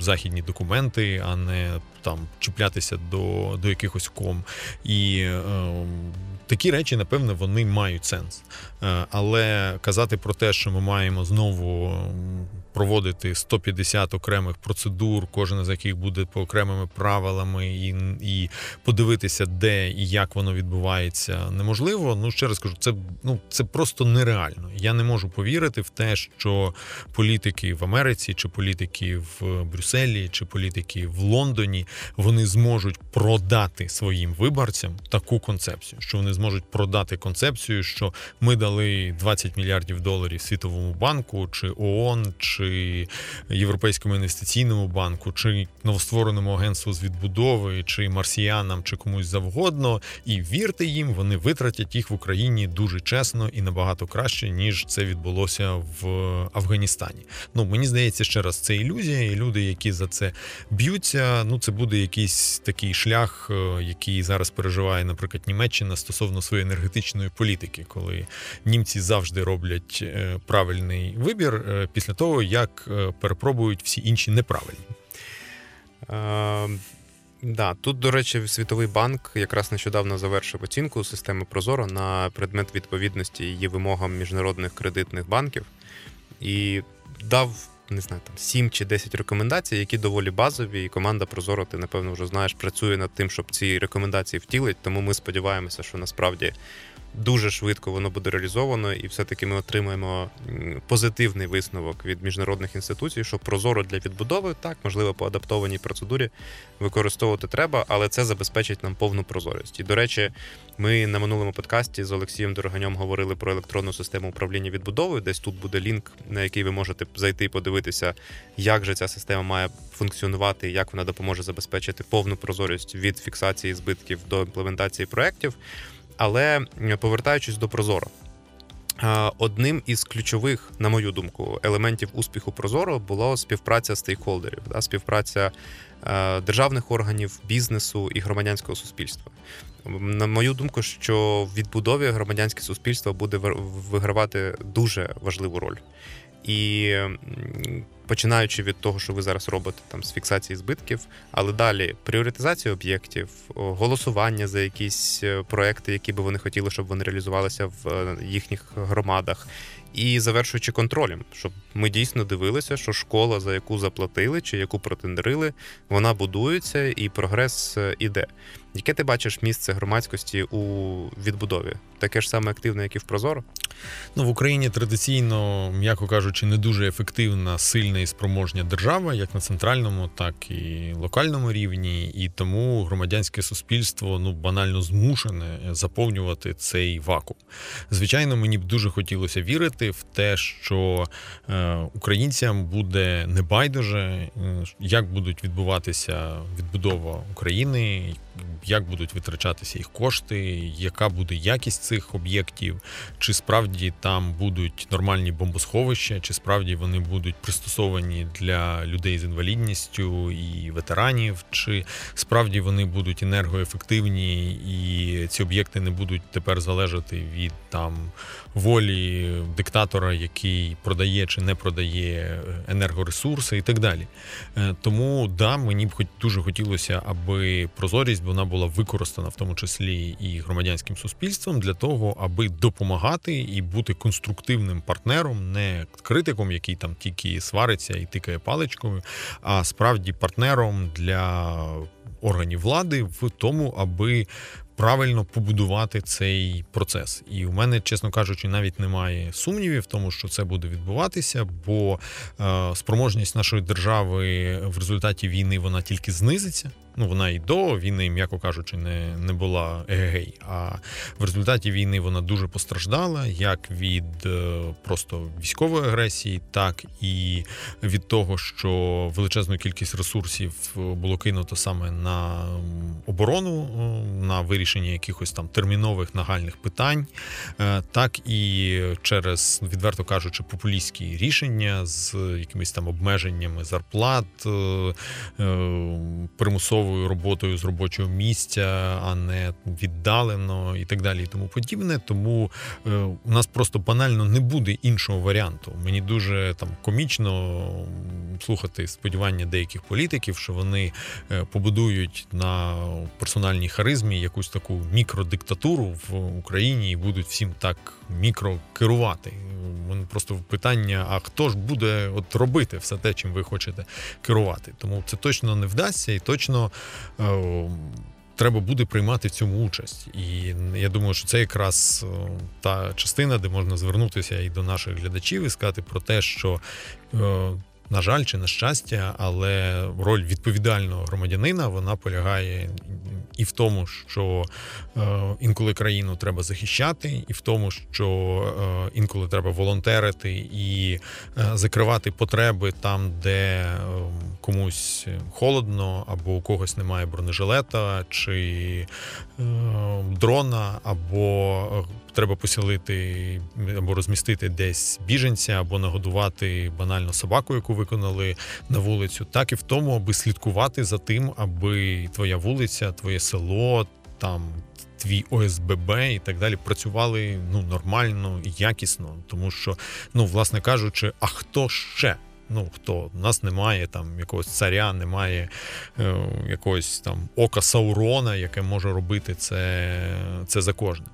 західні документи, а не там чіплятися до до якихось ком. І е, такі речі, напевно, вони мають сенс. Е, але казати про те, що ми маємо знову проводити 150 окремих процедур, кожен з яких буде по окремими правилами, і і подивитися, де і як воно відбувається, неможливо. Ну ще раз кажу, це ну це просто нереально. Я не можу повірити в те, що політики в Америці, чи політики в Брюсселі, чи політики в Лондоні вони зможуть продати своїм виборцям таку концепцію, що вони зможуть продати концепцію, що ми дали 20 мільярдів доларів Світовому банку, чи ООН, чи Європейському інвестиційному банку, чи новоствореному агентству з відбудови, чи марсіянам, чи комусь завгодно, і вірте їм, вони витратять їх в Україні дуже чесно і набагато краще, ніж це відбулося в Афганістані. Ну мені здається, ще раз це ілюзія, і люди, які за це б'ються, ну це буде якийсь такий шлях, е, який зараз переживає, наприклад, Німеччина стосовно своєї енергетичної політики, коли німці завжди роблять е, правильний вибір е, після того, як перепробують всі інші неправильні. Е, Да, тут, до речі, Світовий банк якраз нещодавно завершив оцінку системи Прозоро на предмет відповідності її вимогам міжнародних кредитних банків і дав не знаю, там 7 чи 10 рекомендацій, які доволі базові, і команда Прозоро, ти напевно вже знаєш, працює над тим, щоб ці рекомендації втілить. Тому ми сподіваємося, що насправді дуже швидко воно буде реалізовано, і все-таки ми отримаємо позитивний висновок від міжнародних інституцій, що прозоро для відбудови, так, можливо, по адаптованій процедурі використовувати треба, але це забезпечить нам повну прозорість. І, до речі, ми на минулому подкасті з Олексієм Дороганьом говорили про електронну систему управління відбудовою. Десь тут буде лінк, на який ви можете зайти і подивитися, як же ця система має функціонувати, як вона допоможе забезпечити повну прозорість від фіксації збитків до імплементації проєктів. Але повертаючись до Прозоро, одним із ключових, на мою думку, елементів успіху Прозоро була співпраця стейкхолдерів, співпраця державних органів, бізнесу і громадянського суспільства. На мою думку, що в відбудові громадянське суспільство буде вигравати дуже важливу роль. І починаючи від того, що ви зараз робите там з фіксації збитків, але далі пріоритизація об'єктів, голосування за якісь е, проекти, які би вони хотіли, щоб вони реалізувалися в е, їхніх громадах, і завершуючи контролем, щоб ми дійсно дивилися, що школа, за яку заплатили чи яку протендерили, вона будується і прогрес е, іде. Яке ти бачиш місце громадськості у відбудові? Таке ж саме активне, як і в Прозоро? Ну в Україні традиційно, м'яко кажучи, не дуже ефективна, сильна і спроможня держава, як на центральному, так і локальному рівні, і тому громадянське суспільство ну банально змушене заповнювати цей вакуум. Звичайно, мені б дуже хотілося вірити в те, що е, українцям буде небайдуже, як будуть відбуватися відбудова України як будуть витрачатися їх кошти, яка буде якість цих об'єктів, чи справді там будуть нормальні бомбосховища, чи справді вони будуть пристосовані для людей з інвалідністю і ветеранів, чи справді вони будуть енергоефективні і ці об'єкти не будуть тепер залежати від там волі диктатора, який продає чи не продає енергоресурси і так далі. Е, тому да, мені б дуже хотілося, аби прозорість вона була використана в тому числі і громадянським суспільством для того, аби допомагати і бути конструктивним партнером, не критиком, який там тільки свариться і тикає паличкою, а справді партнером для органів влади в тому, аби правильно побудувати цей процес. І у мене, чесно кажучи, навіть немає сумнівів в тому, що це буде відбуватися, бо е, спроможність нашої держави в результаті війни вона тільки знизиться. Ну, вона і до війни, м'яко кажучи, не не була егегей. А в результаті війни вона дуже постраждала, як від е, просто військової агресії, так і від того, що величезну кількість ресурсів було кинуто саме на оборону, на вирішення якихось там термінових нагальних питань, е, так і через, відверто кажучи, популістські рішення з якимись там обмеженнями зарплат, е, примусово тимчасовою роботою з робочого місця, а не віддалено і так далі, і тому подібне. Тому е, у нас просто банально не буде іншого варіанту. Мені дуже там комічно слухати сподівання деяких політиків, що вони е, побудують на персональній харизмі якусь таку мікродиктатуру в Україні і будуть всім так мікро керувати. Вони просто питання: а хто ж буде от робити все те, чим ви хочете керувати? Тому це точно не вдасться і точно Е, треба буде приймати в цьому участь. І я думаю, що це якраз е, та частина, де можна звернутися і до наших глядачів і сказати про те, що е, на жаль, чи на щастя, але роль відповідального громадянина вона полягає і в тому, що е, інколи країну треба захищати, і в тому, що е, інколи треба волонтерити і е, закривати потреби там, де комусь холодно, або у когось немає бронежилета, чи дрона, або треба поселити або розмістити десь біженця, або нагодувати банально собаку, яку виконали на вулицю, так і в тому, аби слідкувати за тим, аби твоя вулиця, твоє село там. Твій ОСББ і так далі працювали ну нормально і якісно, тому що, ну власне кажучи, а хто ще Ну хто у нас немає там якогось царя, немає е, якогось там ока Саурона, яке може робити це це за кожне.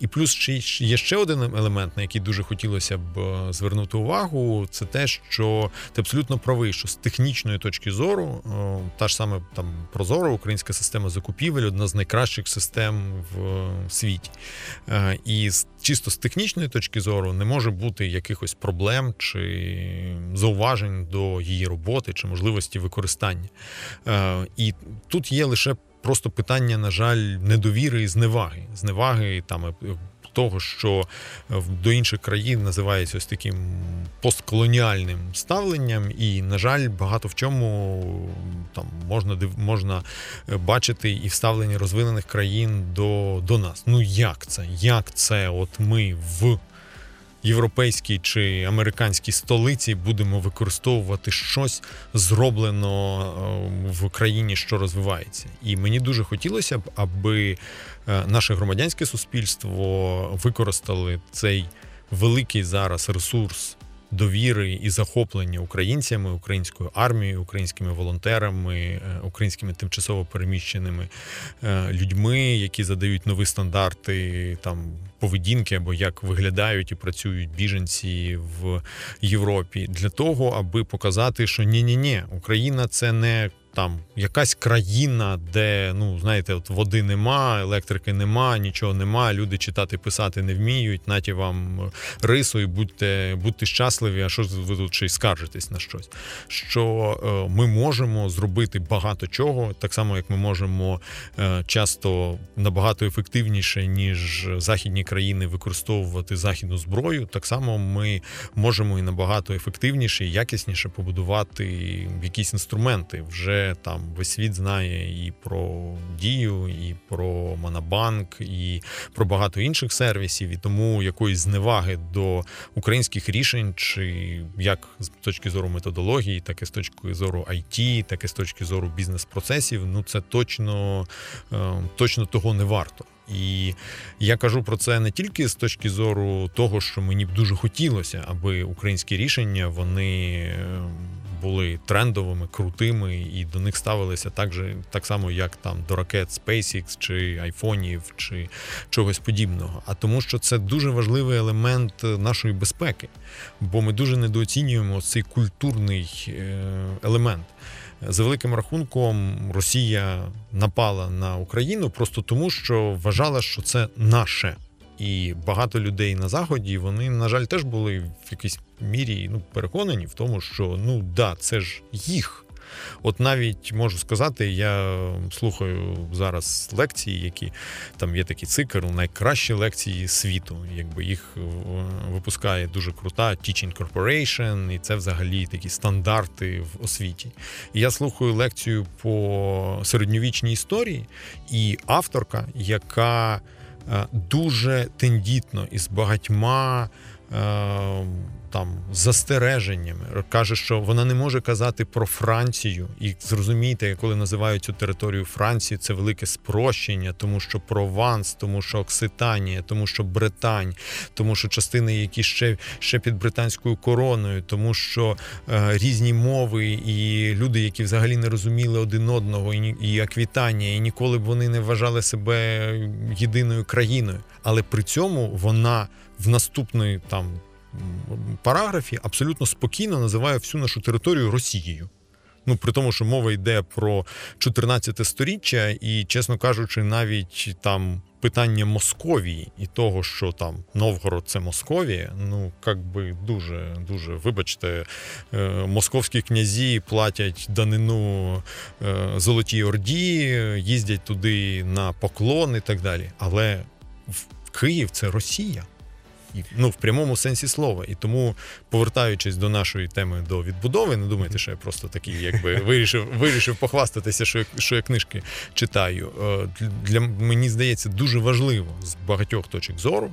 І плюс є ще один елемент, на який дуже хотілося б е, звернути увагу, це те, що ти абсолютно правий, що з технічної точки зору, е, та ж саме там Прозоро, українська система закупівель, одна з найкращих систем в світі. Е, і чисто з технічної точки зору не може бути якихось проблем чи зауважень до її роботи чи можливості використання. Е, і тут є лише просто питання, на жаль, недовіри і зневаги. Зневаги там е, того, що до інших країн називається ось таким постколоніальним ставленням, і, на жаль, багато в чому там можна можна е, бачити і вставлення розвинених країн до, до нас. Ну як це? Як це? От ми в європейській чи американській столиці будемо використовувати щось зроблено е, в країні, що розвивається. І мені дуже хотілося б, аби е, наше громадянське суспільство використали цей великий зараз ресурс довіри і захоплення українцями, українською армією, українськими волонтерами, е, українськими тимчасово переміщеними е, людьми, які задають нові стандарти там поведінки або як виглядають і працюють біженці в Європі, для того, аби показати, що ні, ні, ні, Україна це не там якась країна, де ну знаєте, от води нема, електрики нема, нічого нема. Люди читати, писати не вміють. Наті вам рису і будьте будьте щасливі. А що ви тут ще й скаржитесь на щось? Що е, ми можемо зробити багато чого, так само як ми можемо е, часто набагато ефективніше ніж західні країни використовувати західну зброю. Так само ми можемо і набагато ефективніше і якісніше побудувати якісь інструменти вже там весь світ знає і про дію, і про Монобанк, і про багато інших сервісів. І тому якоїсь зневаги до українських рішень, чи як з точки зору методології, так і з точки зору IT, так і з точки зору бізнес-процесів, ну це точно, е, точно того не варто. І я кажу про це не тільки з точки зору того, що мені б дуже хотілося, аби українські рішення вони е, були трендовими, крутими, і до них ставилися так же, так само, як там до ракет SpaceX, чи айфонів, чи чогось подібного. А тому, що це дуже важливий елемент нашої безпеки, бо ми дуже недооцінюємо цей культурний е, елемент. За великим рахунком, Росія напала на Україну просто тому, що вважала, що це наше. І багато людей на заході вони, на жаль, теж були в якійсь мірі ну, переконані в тому, що ну да, це ж їх. От навіть можу сказати, я слухаю зараз лекції, які там є такий цикл, найкращі лекції світу. Якби їх е, випускає дуже крута Teaching Corporation, і це взагалі такі стандарти в освіті. І я слухаю лекцію по середньовічній історії, і авторка, яка дуже тендітно і з багатьма. Там застереженнями. Каже, що вона не може казати про Францію. І зрозумійте, коли називають цю територію Франції, це велике спрощення, тому що Прованс, тому що Окситанія, тому що Британь, тому що частини, які ще ще під британською короною, тому що е, різні мови і люди, які взагалі не розуміли один одного, і, і Аквітанія, і ніколи б вони не вважали себе єдиною країною. Але при цьому вона в наступної там параграфі абсолютно спокійно називає всю нашу територію Росією. Ну, при тому, що мова йде про 14 сторіччя, і, чесно кажучи, навіть там питання Московії і того, що там Новгород це Московія, ну як би дуже дуже вибачте, е, московські князі платять данину е, Золотій Орді, їздять туди на поклон і так далі. Але Київ це Росія ну в прямому сенсі слова. І тому, повертаючись до нашої теми до відбудови, не думайте, що я просто такий, якби вирішив вирішив похвастатися, що я що я книжки читаю. Е, для мені здається дуже важливо з багатьох точок зору,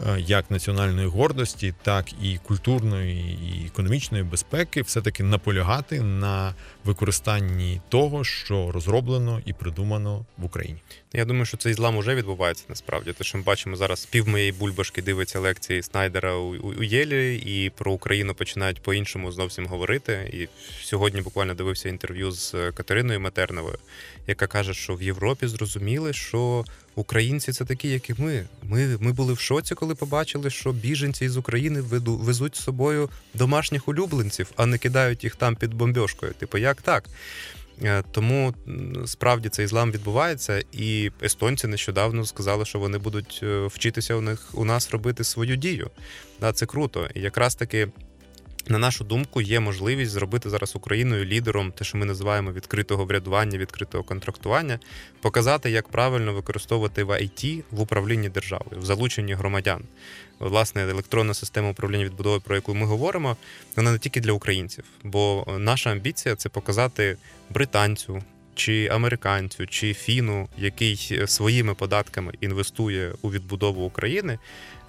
е, як національної гордості, так і культурної і економічної безпеки, все таки наполягати на використанні того, що розроблено і придумано в Україні. Я думаю, що цей злам уже відбувається насправді. Те, що ми бачимо зараз, пів моєї бульбашки дивиться лекції Снайдера у, у Єлі, і про Україну починають по-іншому зовсім говорити. І сьогодні буквально дивився інтерв'ю з Катериною Матерновою, яка каже, що в Європі зрозуміли, що українці це такі, як і ми. Ми ми були в шоці, коли побачили, що біженці з України везуть з собою домашніх улюбленців, а не кидають їх там під бомбьошкою. Типу, як так? Е, тому справді цей злам відбувається, і естонці нещодавно сказали, що вони будуть е, вчитися у них у нас робити свою дію. Да, Це круто. І якраз таки. На нашу думку, є можливість зробити зараз Україною лідером, те, що ми називаємо відкритого врядування, відкритого контрактування, показати, як правильно використовувати в IT в управлінні державою, в залученні громадян. Власне, електронна система управління відбудови, про яку ми говоримо, вона не тільки для українців, бо наша амбіція це показати британцю. Чи американцю, чи фіну, який своїми податками інвестує у відбудову України,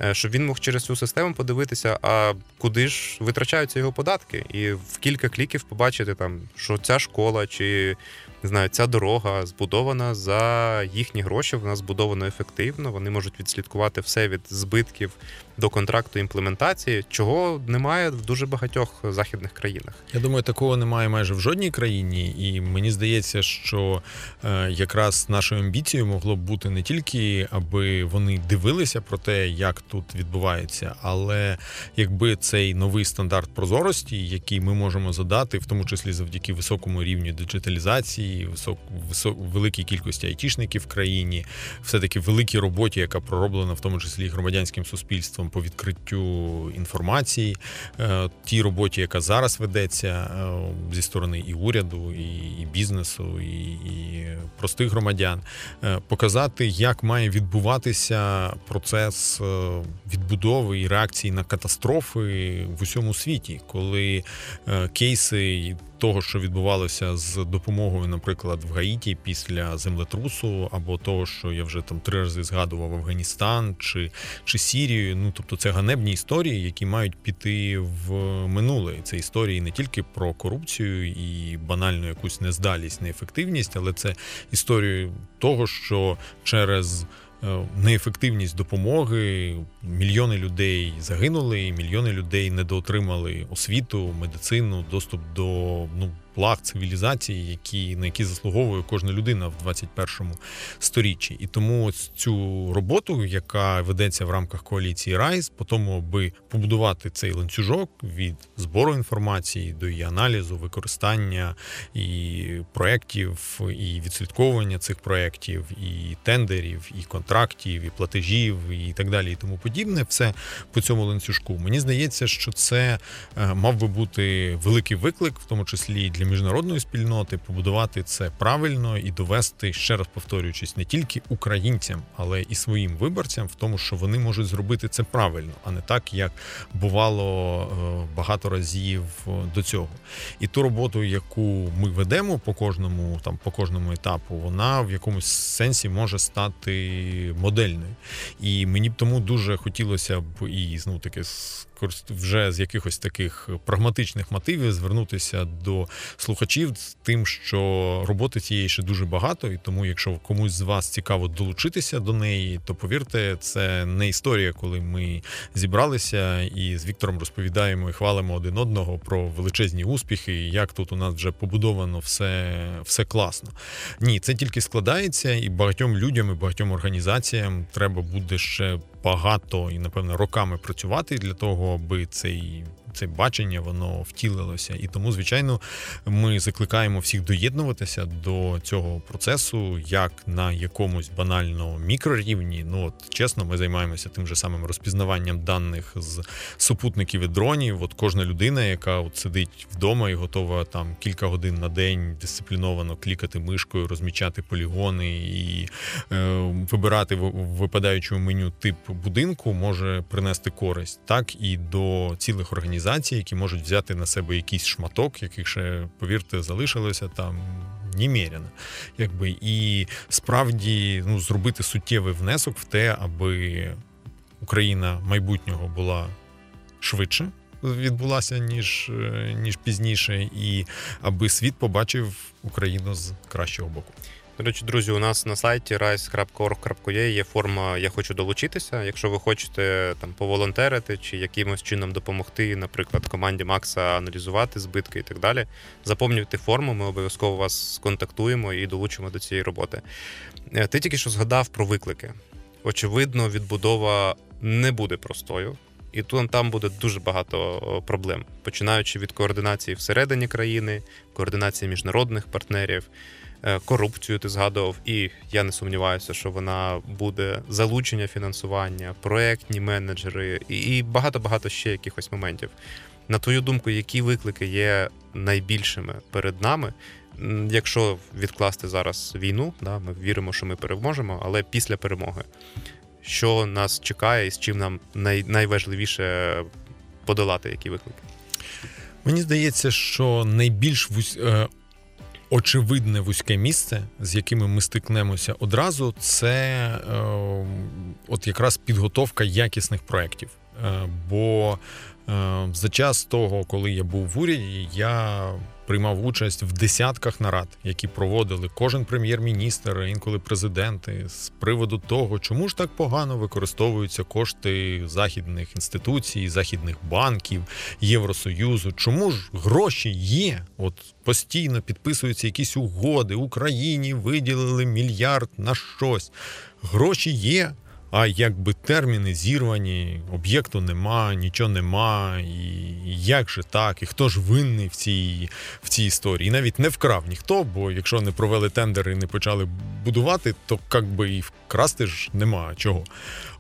Е, щоб він мог через цю систему подивитися, а куди ж витрачаються його податки, і в кілька кліків побачити там, що ця школа чи не знаю, ця дорога збудована за їхні гроші. Вона збудована ефективно. Вони можуть відслідкувати все від збитків до контракту імплементації, чого немає в дуже багатьох західних країнах. Я думаю, такого немає майже в жодній країні, і мені здається, що е, якраз нашою амбіцією могло б бути не тільки аби вони дивилися про те, як тут відбувається, але якби цей новий стандарт прозорості, який ми можемо задати, в тому числі завдяки високому рівню диджиталізації, висок, висок великій кількості айтішників в країні, все таки великій роботі, яка пророблена в тому числі громадянським суспільством суспільством по відкриттю інформації, е, тій роботі, яка зараз ведеться е, зі сторони і уряду, і і бізнесу, і, і простих громадян, е, показати, як має відбуватися процес відбудови і реакції на катастрофи в усьому світі, коли кейси того, що відбувалося з допомогою, наприклад, в Гаїті після землетрусу, або того, що я вже там три рази згадував Афганістан чи чи Сірію. Ну тобто це ганебні історії, які мають піти в минуле. Це історії не тільки про корупцію і банальну якусь нездалість, неефективність, але це історії того, що через неефективність допомоги. Мільйони людей загинули, мільйони людей недоотримали освіту, медицину, доступ до ну благ цивілізації, які на які заслуговує кожна людина в 21 сторіччі. І тому ось цю роботу, яка ведеться в рамках коаліції Райс, по тому, аби побудувати цей ланцюжок від збору інформації до її аналізу, використання і проєктів, і відслідковування цих проєктів, і тендерів, і контрактів, і платежів, і так далі, і тому подібне, все по цьому ланцюжку. Мені здається, що це е, мав би бути великий виклик, в тому числі для для міжнародної спільноти побудувати це правильно і довести, ще раз повторюючись, не тільки українцям, але і своїм виборцям в тому, що вони можуть зробити це правильно, а не так, як бувало е, багато разів до цього. І ту роботу, яку ми ведемо по кожному, там по кожному етапу, вона в якомусь сенсі може стати модельною. І мені б тому дуже хотілося б і знову таки вже з якихось таких прагматичних мотивів звернутися до слухачів з тим, що роботи цієї ще дуже багато, і тому, якщо комусь з вас цікаво долучитися до неї, то повірте, це не історія, коли ми зібралися і з Віктором розповідаємо і хвалимо один одного про величезні успіхи, і як тут у нас вже побудовано все, все класно. Ні, це тільки складається, і багатьом людям і багатьом організаціям треба буде ще багато і напевно роками працювати для того, аби цей це бачення воно втілилося. І тому, звичайно, ми закликаємо всіх доєднуватися до цього процесу, як на якомусь банально мікрорівні. Ну от чесно, ми займаємося тим же самим розпізнаванням даних з супутників і дронів. От кожна людина, яка от сидить вдома і готова там кілька годин на день дисципліновано клікати мишкою, розмічати полігони і е, вибирати в випадаючому меню тип будинку, може принести користь так і до цілих організацій організацій, які можуть взяти на себе якийсь шматок, яких ще, повірте, залишилося там неміряно. Якби і справді ну, зробити суттєвий внесок в те, аби Україна майбутнього була швидше. Відбулася ніж ніж пізніше, і аби світ побачив Україну з кращого боку. До речі, друзі, у нас на сайті rise.org.ua є форма Я хочу долучитися. Якщо ви хочете там поволонтерити чи якимось чином допомогти, наприклад, команді Макса аналізувати збитки і так далі. Заповнюйте форму, ми обов'язково вас сконтактуємо і долучимо до цієї роботи. Е, ти тільки що згадав про виклики. Очевидно, відбудова не буде простою. І тут там буде дуже багато проблем, починаючи від координації всередині країни, координації міжнародних партнерів, корупцію ти згадував, і я не сумніваюся, що вона буде залучення фінансування, проектні менеджери і багато багато ще якихось моментів. На твою думку, які виклики є найбільшими перед нами? Якщо відкласти зараз війну, да, ми віримо, що ми переможемо, але після перемоги, що нас чекає і з чим нам най, найважливіше подолати які виклики? Мені здається, що найбільш е, очевидне вузьке місце, з якими ми стикнемося одразу, це е, от якраз підготовка якісних проєктів. Е, бо е, за час того, коли я був в уряді, я приймав участь в десятках нарад, які проводили кожен прем'єр-міністр, інколи президенти, з приводу того, чому ж так погано використовуються кошти західних інституцій, західних банків, Євросоюзу. Чому ж гроші є? От постійно підписуються якісь угоди Україні виділили мільярд на щось. Гроші є, а якби терміни зірвані, об'єкту нема, нічого нема, і як же так, і хто ж винний в цій в цій історії? І навіть не вкрав ніхто, бо якщо не провели тендери і не почали будувати, то як би і вкрасти ж нема чого.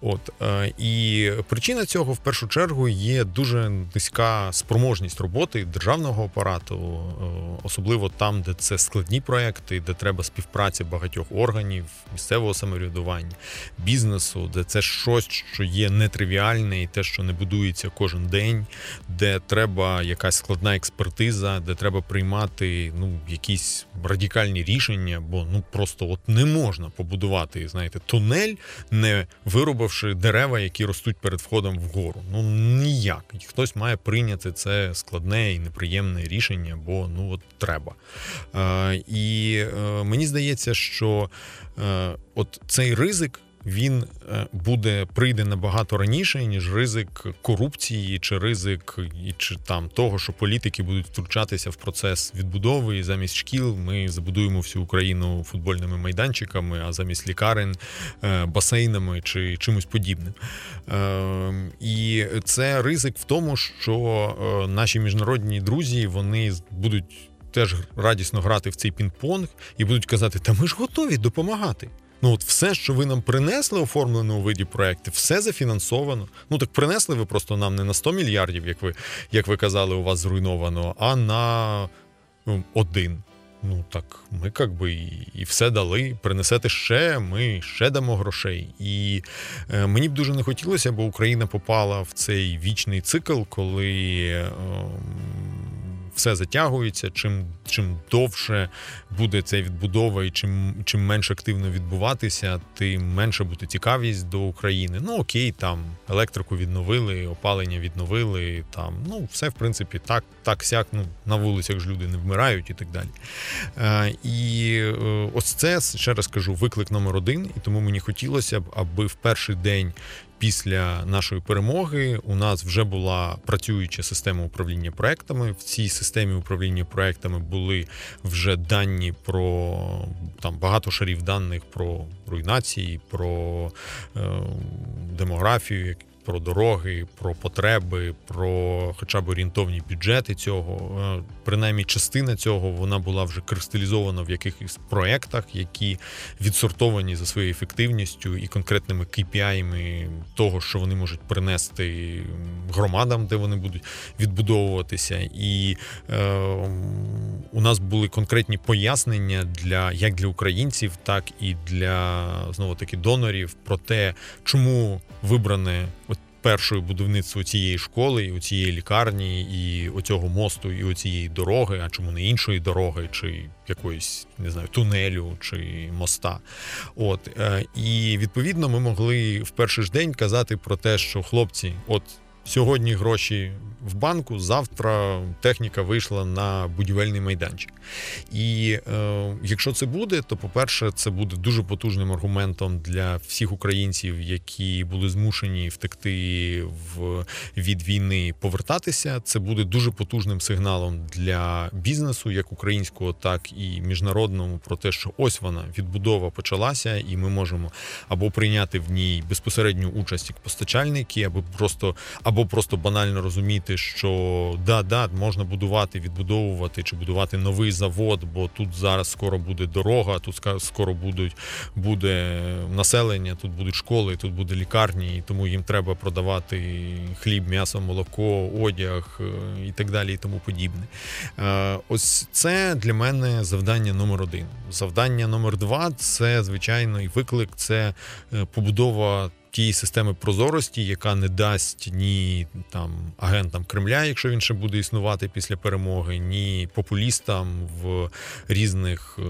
От е, І причина цього в першу чергу є дуже низька спроможність роботи державного апарату, е, особливо там, де це складні проекти, де треба співпраця багатьох органів, місцевого самоврядування, бізнесу, де це щось, що є нетривіальне, і те, що не будується кожен день, де треба якась складна експертиза, де треба приймати ну, якісь радикальні рішення, бо ну просто от не можна побудувати, знаєте, тунель, не виробивши вирубавши дерева, які ростуть перед входом вгору. Ну ніяк. Хтось має прийняти це складне і неприємне рішення, бо ну от треба. Е, І е, мені здається, що е, от цей ризик він е, буде прийде набагато раніше, ніж ризик корупції, чи ризик чи там того, що політики будуть втручатися в процес відбудови. І замість шкіл ми забудуємо всю Україну футбольними майданчиками, а замість лікарень е, басейнами чи чимось подібним. Ем, і це ризик в тому, що е, наші міжнародні друзі вони будуть. Теж радісно грати в цей пінг-понг і будуть казати, та ми ж готові допомагати. Ну от все, що ви нам принесли, оформлено у виді проєктів, все зафінансовано. Ну так принесли ви просто нам не на 100 мільярдів, як ви як ви казали, у вас зруйновано, а на ну, один. Ну так, ми як би і, і все дали. Принесете ще, ми ще дамо грошей. І е, мені б дуже не хотілося, бо Україна попала в цей вічний цикл, коли. Е, все затягується. Чим чим довше буде ця відбудова, і чим чим менш активно відбуватися, тим менше буде цікавість до України. Ну окей, там електрику відновили, опалення відновили. Там ну все в принципі так, так сяк. Ну на вулицях ж люди не вмирають і так далі. Е, І е, ось це ще раз кажу, виклик номер один. І тому мені хотілося б, аби в перший день після нашої перемоги у нас вже була працююча система управління проектами. В цій системі управління проектами були вже дані про там багато шарів даних про руйнації, про е, демографію про дороги, про потреби, про хоча б орієнтовні бюджети цього. Принаймні, частина цього вона була вже кристалізована в якихось проєктах, які відсортовані за своєю ефективністю і конкретними KPI-ми того, що вони можуть принести громадам, де вони будуть відбудовуватися. І е, у нас були конкретні пояснення для як для українців, так і для знову таки донорів про те, чому вибране першою будівництво цієї школи, і цієї лікарні, і оцього мосту, і оцієї дороги, а чому не іншої дороги, чи якоїсь не знаю, тунелю чи моста. От е, і відповідно ми могли в перший ж день казати про те, що хлопці, от Сьогодні гроші в банку, завтра техніка вийшла на будівельний майданчик. І е, якщо це буде, то по-перше, це буде дуже потужним аргументом для всіх українців, які були змушені втекти в від війни, повертатися. Це буде дуже потужним сигналом для бізнесу, як українського, так і міжнародному, про те, що ось вона відбудова почалася, і ми можемо або прийняти в ній безпосередню участь як постачальники, або просто або просто банально розуміти, що да, да, можна будувати, відбудовувати чи будувати новий завод, бо тут зараз скоро буде дорога, тут скоро будуть буде населення, тут будуть школи, тут буде лікарні, і тому їм треба продавати хліб, м'ясо, молоко, одяг е, і так далі, і тому подібне. Е, ось це для мене завдання номер один. Завдання номер два це звичайно і виклик, це е, побудова тієї системи прозорості, яка не дасть ні там агентам Кремля, якщо він ще буде існувати після перемоги, ні популістам в різних е,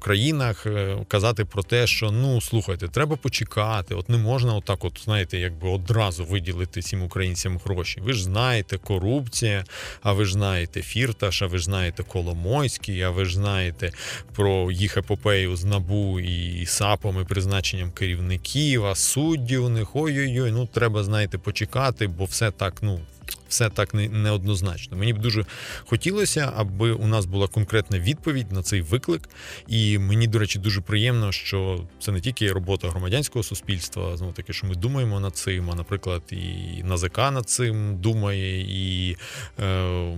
країнах е, казати про те, що ну слухайте, треба почекати. От не можна, отак, от знаєте, якби одразу виділити всім українцям гроші. Ви ж знаєте, корупція, а ви ж знаєте Фірташ, а ви ж знаєте Коломойський, а ви ж знаєте про їх епопею з набу і САПом і призначенням керівників, а суддів судді у них ой-ой-ой, ну треба, знаєте, почекати, бо все так, ну. Все так неоднозначно. Мені б дуже хотілося, аби у нас була конкретна відповідь на цей виклик. І мені, до речі, дуже приємно, що це не тільки робота громадянського суспільства, знову таки, що ми думаємо над цим. А, наприклад, і НАЗК над цим думає і е,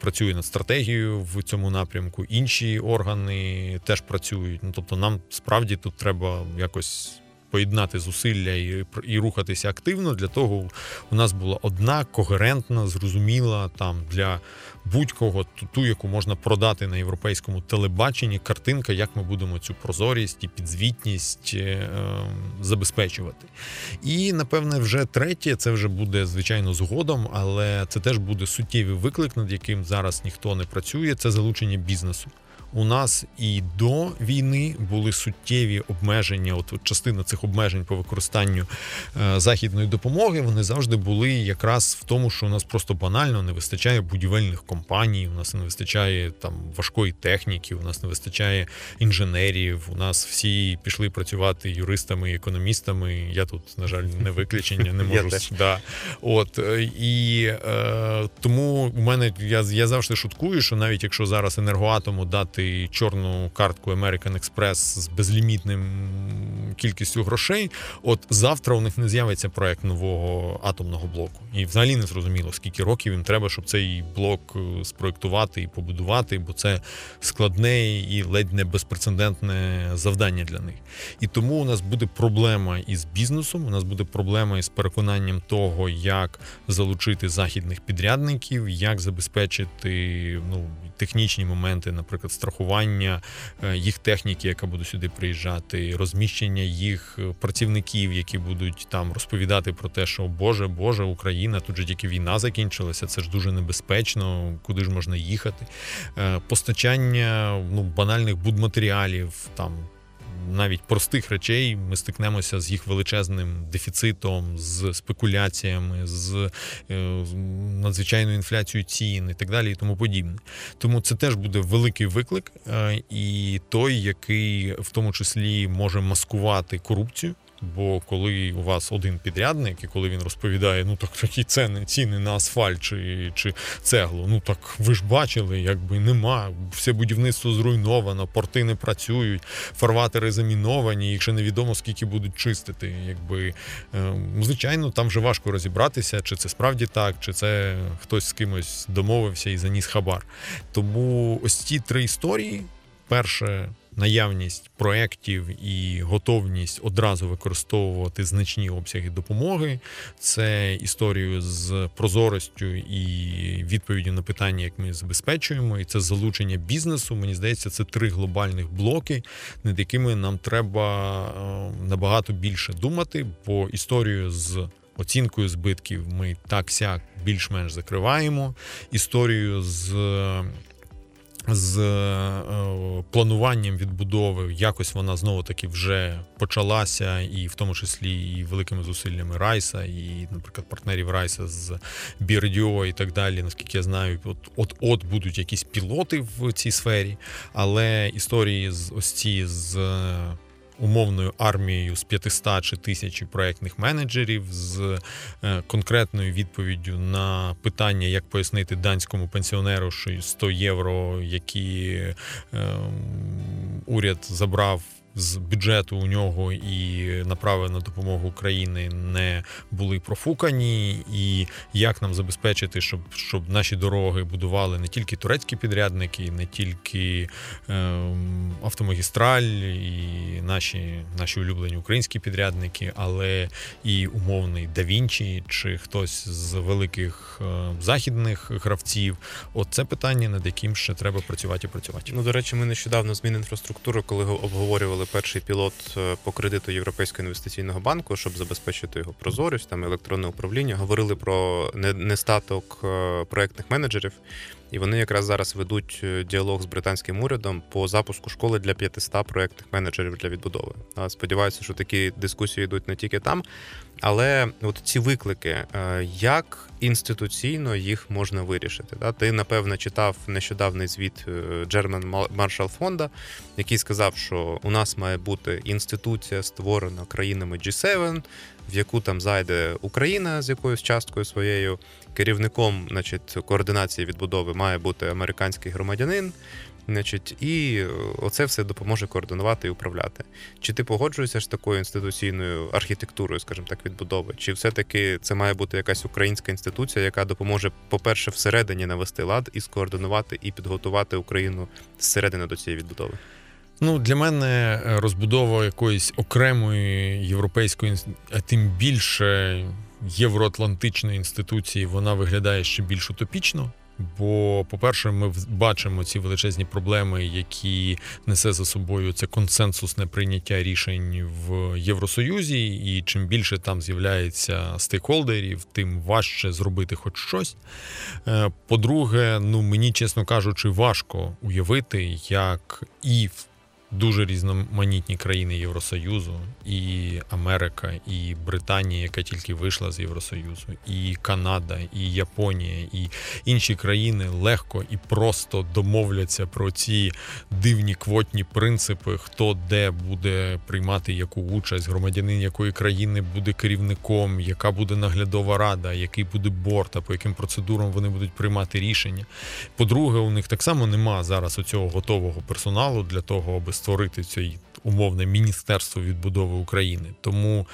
працює над стратегією в цьому напрямку. Інші органи теж працюють. Ну тобто, нам справді тут треба якось поєднати зусилля і і рухатися активно. Для того у нас була одна когерентна, зрозуміла там для будь-кого ту, яку можна продати на європейському телебаченні, картинка, як ми будемо цю прозорість і підзвітність е, забезпечувати. І напевне, вже третє, це вже буде звичайно згодом, але це теж буде суттєвий виклик, над яким зараз ніхто не працює. Це залучення бізнесу у нас і до війни були суттєві обмеження. От частина цих обмежень по використанню е, західної допомоги вони завжди були якраз в тому, що у нас просто банально не вистачає будівельних компаній. У нас не вистачає там важкої техніки, у нас не вистачає інженерів. У нас всі пішли працювати юристами, економістами. Я тут, на жаль, не виключення, не можу да. От е, і е, тому у мене я, я завжди шуткую, що навіть якщо зараз енергоатому дати купити чорну картку American Express з безлімітним кількістю грошей. От завтра у них не з'явиться проект нового атомного блоку, і взагалі не зрозуміло, скільки років їм треба, щоб цей блок е, спроектувати і побудувати, бо це складне і ледь не безпрецедентне завдання для них. І тому у нас буде проблема із бізнесом. У нас буде проблема із переконанням того, як залучити західних підрядників, як забезпечити ну технічні моменти, наприклад, страхування е, їх техніки, яка буде сюди приїжджати, розміщення їх е, працівників, які будуть там розповідати про те, що Боже, Боже, Україна, тут же тільки війна закінчилася, це ж дуже небезпечно, куди ж можна їхати. Е, постачання ну, банальних будматеріалів, там навіть простих речей ми стикнемося з їх величезним дефіцитом, з спекуляціями, з е, надзвичайною інфляцією цін і так далі, і тому подібне. Тому це теж буде великий виклик, е, і той, який в тому числі може маскувати корупцію. Бо коли у вас один підрядник, і коли він розповідає, ну так такі ціни ціни на асфальт чи чи цеглу, ну так ви ж бачили, якби нема. Все будівництво зруйновано, порти не працюють, фарватери заміновані, ще невідомо скільки будуть чистити. Якби е, звичайно, там вже важко розібратися, чи це справді так, чи це хтось з кимось домовився і заніс хабар. Тому ось ці три історії: перше наявність проєктів і готовність одразу використовувати значні обсяги допомоги. Це історію з прозоростю і відповіддю на питання, як ми забезпечуємо, і це залучення бізнесу. Мені здається, це три глобальних блоки, над якими нам треба е, набагато більше думати, бо історію з Оцінкою збитків ми так сяк більш-менш закриваємо. Історію з з е, плануванням відбудови якось вона знову таки вже почалася, і в тому числі і великими зусиллями Райса, і, наприклад, партнерів Райса з Бірдіо і так далі. Наскільки я знаю, от от от будуть якісь пілоти в цій сфері, але історії з ось ці з умовною армією з 500 чи тисячі проєктних менеджерів з е, конкретною відповіддю на питання, як пояснити данському пенсіонеру, що 100 євро, які ем, уряд забрав з бюджету у нього і направи на допомогу України не були профукані, і як нам забезпечити, щоб щоб наші дороги будували не тільки турецькі підрядники, не тільки е, автомагістраль і наші наші улюблені українські підрядники, але і умовний Давінчі чи хтось з великих е, західних гравців. От це питання, над яким ще треба працювати і працювати. Ну до речі, ми нещодавно з Мінінфраструктури, коли обговорювали запустили перший пілот е, по кредиту Європейського інвестиційного банку, щоб забезпечити його прозорість, там електронне управління. Говорили про нестаток е, проектних менеджерів, і вони якраз зараз ведуть е, діалог з британським урядом по запуску школи для 500 проектних менеджерів для відбудови. Сподіваюся, що такі дискусії йдуть не тільки там, але от ці виклики, як інституційно їх можна вирішити? Ти напевно читав нещодавний звіт German Marshall Фонда, який сказав, що у нас має бути інституція, створена країнами G7, в яку там зайде Україна з якоюсь часткою своєю. Керівником, значить, координації відбудови має бути американський громадянин. Значить, і е, оце все допоможе координувати і управляти. Чи ти погоджуєшся з такою інституційною архітектурою, скажімо так, відбудови? Чи все-таки це має бути якась українська інституція, яка допоможе, по-перше, всередині навести лад і скоординувати і підготувати Україну зсередини до цієї відбудови? Ну, для мене е, розбудова якоїсь окремої європейської, а тим більше євроатлантичної інституції, вона виглядає ще більш утопічно. Бо, по-перше, ми бачимо ці величезні проблеми, які несе за собою це консенсусне прийняття рішень в Євросоюзі, і чим більше там з'являється стейкхолдерів, тим важче зробити хоч щось. Е, по-друге, ну мені чесно кажучи, важко уявити, як і в дуже різноманітні країни Євросоюзу, і Америка, і Британія, яка тільки вийшла з Євросоюзу, і Канада, і Японія, і інші країни легко і просто домовляться про ці дивні квотні принципи, хто де буде приймати яку участь, громадянин якої країни буде керівником, яка буде наглядова рада, який буде борт, а по яким процедурам вони будуть приймати рішення. По-друге, у них так само нема зараз оцього готового персоналу для того, аби створити цей умовне міністерство відбудови України. Тому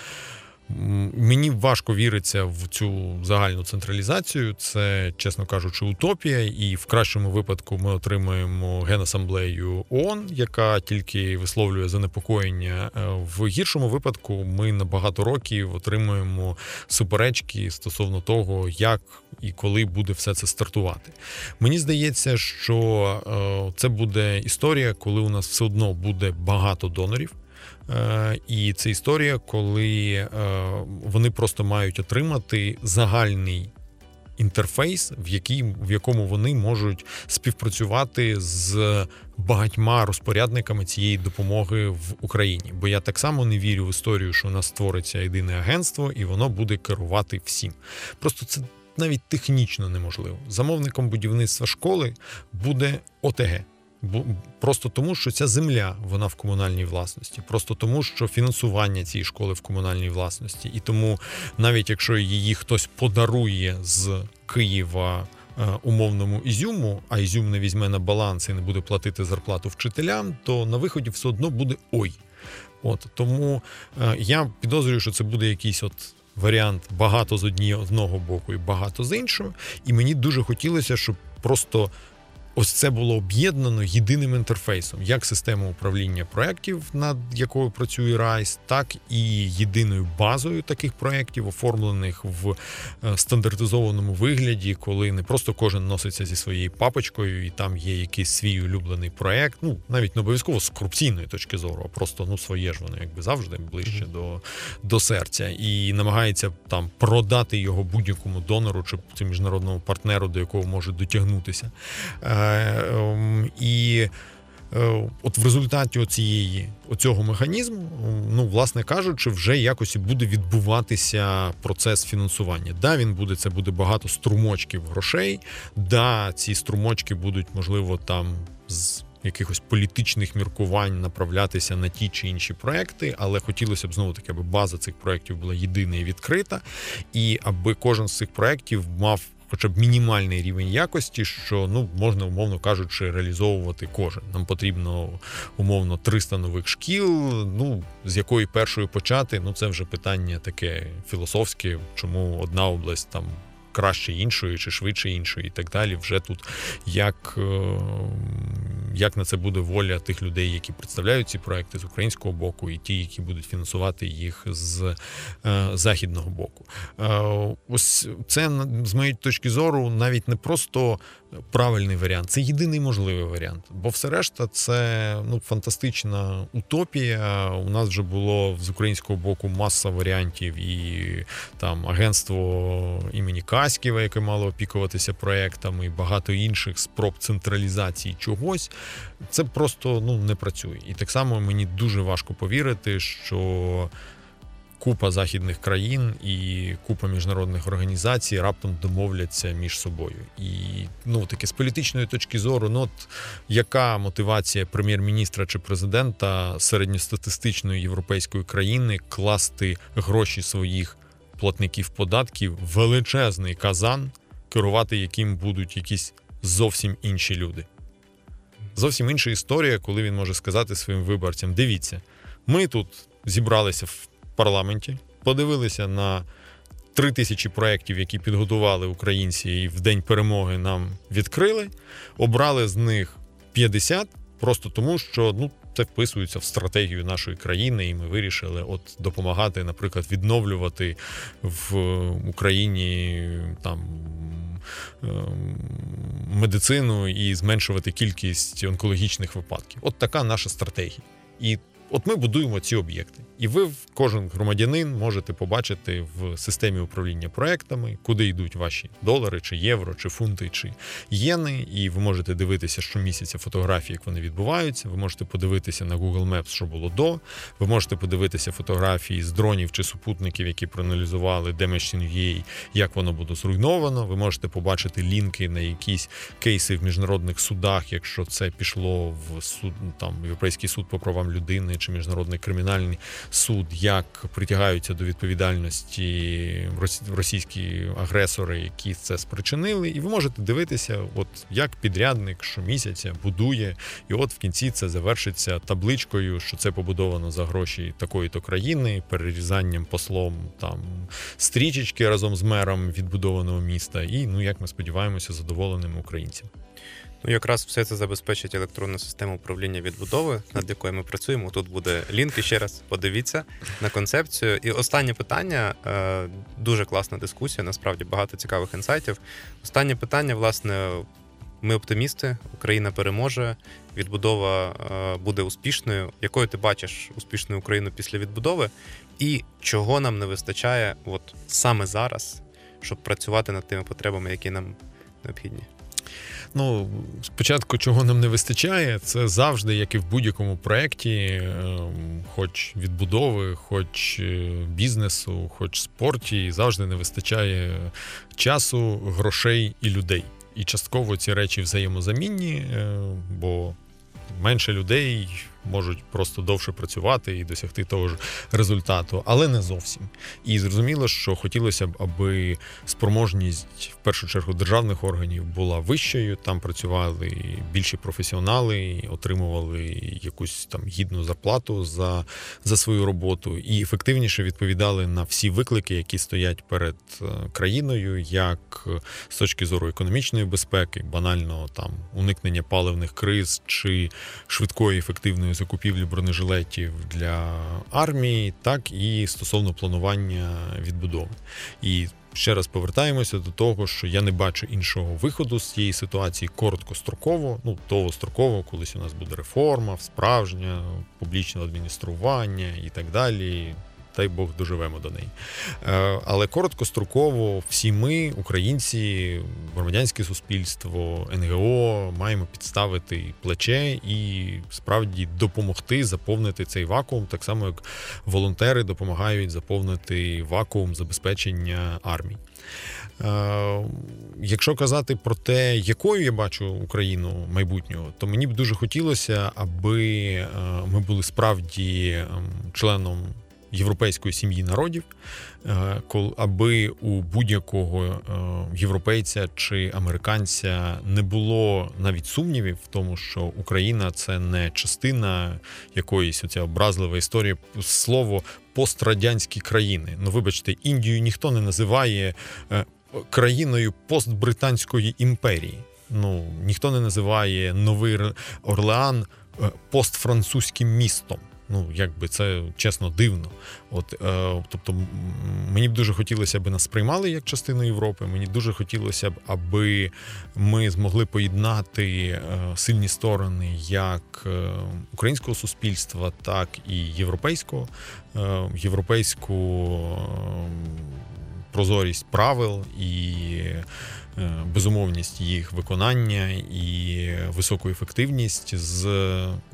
Мені важко віриться в цю загальну централізацію. Це, чесно кажучи, утопія. І в кращому випадку ми отримаємо генасамблею ООН, яка тільки висловлює занепокоєння. Е, в гіршому випадку ми на багато років отримуємо суперечки стосовно того, як і коли буде все це стартувати. Мені здається, що е, це буде історія, коли у нас все одно буде багато донорів. Е, і це історія, коли е, вони просто мають отримати загальний. Інтерфейс, в який, в якому вони можуть співпрацювати з багатьма розпорядниками цієї допомоги в Україні. Бо я так само не вірю в історію, що у нас створиться єдине агентство, і воно буде керувати всім. Просто це навіть технічно неможливо. Замовником будівництва школи буде ОТГ. Просто тому, що ця земля вона в комунальній власності, просто тому, що фінансування цієї школи в комунальній власності, і тому, навіть якщо її хтось подарує з Києва е, умовному ізюму, а ізюм не візьме на баланс і не буде платити зарплату вчителям, то на виході все одно буде ой. От тому е, я підозрюю, що це буде якийсь от. Варіант багато з однієї одного боку і багато з іншого. І мені дуже хотілося, щоб просто Ось це було об'єднано єдиним інтерфейсом, як система управління проєктів, над якою працює Райс, так і єдиною базою таких проєктів, оформлених в е, стандартизованому вигляді, коли не просто кожен носиться зі своєю папочкою, і там є якийсь свій улюблений проєкт, ну навіть не обов'язково з корупційної точки зору, а просто ну своє ж воно якби завжди ближче mm-hmm. до до серця, і намагається там продати його будь-якому донору чи міжнародному партнеру, до якого може дотягнутися. Е, Ем, і Е, от в результаті оцієї оцього механізму, ну власне кажучи, вже якось буде відбуватися процес фінансування. Да, він буде це буде багато струмочків грошей. Да, ці струмочки будуть можливо там з. Якихось політичних міркувань направлятися на ті чи інші проекти, але хотілося б знову таки, аби база цих проєктів була єдина і відкрита, і аби кожен з цих проєктів мав хоча б мінімальний рівень якості, що ну можна, умовно кажучи, реалізовувати кожен. Нам потрібно умовно 300 нових шкіл. Ну з якої першої почати, ну це вже питання таке філософське, чому одна область там краще іншої чи швидше іншої, і так далі. Вже тут як е, як на це буде воля тих людей, які представляють ці проекти з українського боку, і ті, які будуть фінансувати їх з е, західного боку. Е, ось це з моєї точки зору навіть не просто правильний варіант, це єдиний можливий варіант. Бо все решта це ну фантастична утопія. У нас вже було з українського боку маса варіантів, і там агентство імені Каськіва, яке мало опікуватися проектами, і багато інших спроб централізації чогось. Це просто ну не працює. І так само мені дуже важко повірити, що купа західних країн і купа міжнародних організацій раптом домовляться між собою. І ну таке з політичної точки зору, ну от яка мотивація прем'єр-міністра чи президента середньостатистичної європейської країни класти гроші своїх платників податків величезний казан, керувати яким будуть якісь зовсім інші люди? Зовсім інша історія, коли він може сказати своїм виборцям: дивіться, ми тут зібралися в парламенті, подивилися на три тисячі проєктів, які підготували українці, і в день перемоги нам відкрили. Обрали з них 50, просто тому, що ну. Це вписується в стратегію нашої країни, і ми вирішили от допомагати, наприклад, відновлювати в Україні там ем, медицину і зменшувати кількість онкологічних випадків. От така наша стратегія. І от ми будуємо ці об'єкти. І ви, кожен громадянин, можете побачити в системі управління проектами, куди йдуть ваші долари, чи євро, чи фунти, чи єни. І ви можете дивитися щомісяця фотографії, як вони відбуваються. Ви можете подивитися на Google Maps, що було до. Ви можете подивитися фотографії з дронів чи супутників, які проаналізували Demeshin.ua, як воно буде зруйновано. Ви можете побачити лінки на якісь кейси в міжнародних судах, якщо це пішло в суд там Європейський суд по правам людини чи міжнародний кримінальний суд, як притягаються до відповідальності російські агресори, які це спричинили, і ви можете дивитися, от як підрядник щомісяця будує, і от в кінці це завершиться табличкою, що це побудовано за гроші такої-то країни, перерізанням послом там стрічечки разом з мером відбудованого міста, і ну як ми сподіваємося, задоволеними українцями. Ну, якраз все це забезпечить електронну систему управління відбудови, над якою ми працюємо. Тут буде лінк і ще раз подивіться на концепцію. І останнє питання е, дуже класна дискусія. Насправді багато цікавих інсайтів. Останнє питання, власне, ми оптимісти, Україна переможе, відбудова е, буде успішною. Якою ти бачиш успішну Україну після відбудови, і чого нам не вистачає, от саме зараз, щоб працювати над тими потребами, які нам необхідні? Ну, спочатку, чого нам не вистачає, це завжди, як і в будь-якому проєкті, ем, хоч відбудови, хоч е, бізнесу, хоч спорті, завжди не вистачає часу, грошей і людей. І частково ці речі взаємозамінні, е, бо менше людей можуть просто довше працювати і досягти того ж результату, але не зовсім. І зрозуміло, що хотілося б, аби спроможність в першу чергу державних органів була вищою. Там працювали більші професіонали, отримували якусь там гідну зарплату за, за свою роботу і ефективніше відповідали на всі виклики, які стоять перед е, країною, як з точки зору економічної безпеки, банально там уникнення паливних криз чи швидкої ефективної закупівлі бронежилетів для армії, так і стосовно планування відбудови. І ще раз повертаємося до того, що я не бачу іншого виходу з цієї ситуації короткостроково, ну довгостроково, колись у нас буде реформа, справжнє публічне адміністрування і так далі. Дай Бог доживемо до неї. Е, але короткостроково всі ми, українці, громадянське суспільство, НГО, маємо підставити плече і справді допомогти заповнити цей вакуум, так само як волонтери допомагають заповнити вакуум забезпечення армії. Е, якщо казати про те, якою я бачу Україну майбутнього, то мені б дуже хотілося, аби е, ми були справді ем, членом європейської сім'ї народів, е, аби у будь-якого європейця чи американця не було навіть сумнівів в тому, що Україна це не частина якоїсь оця образлива історія слово пострадянські країни. Ну, вибачте, Індію ніхто не називає країною постбританської імперії. Ну ніхто не називає Новий Орлеан е, постфранцузьким містом. Ну, якби це чесно дивно. От, е, Тобто, мені б дуже хотілося, аби нас сприймали як частину Європи. Мені дуже хотілося б, аби ми змогли поєднати е, сильні сторони як е, українського суспільства, так і європейського, е, європейську. Е, прозорість правил і безумовність їх виконання і високу ефективність з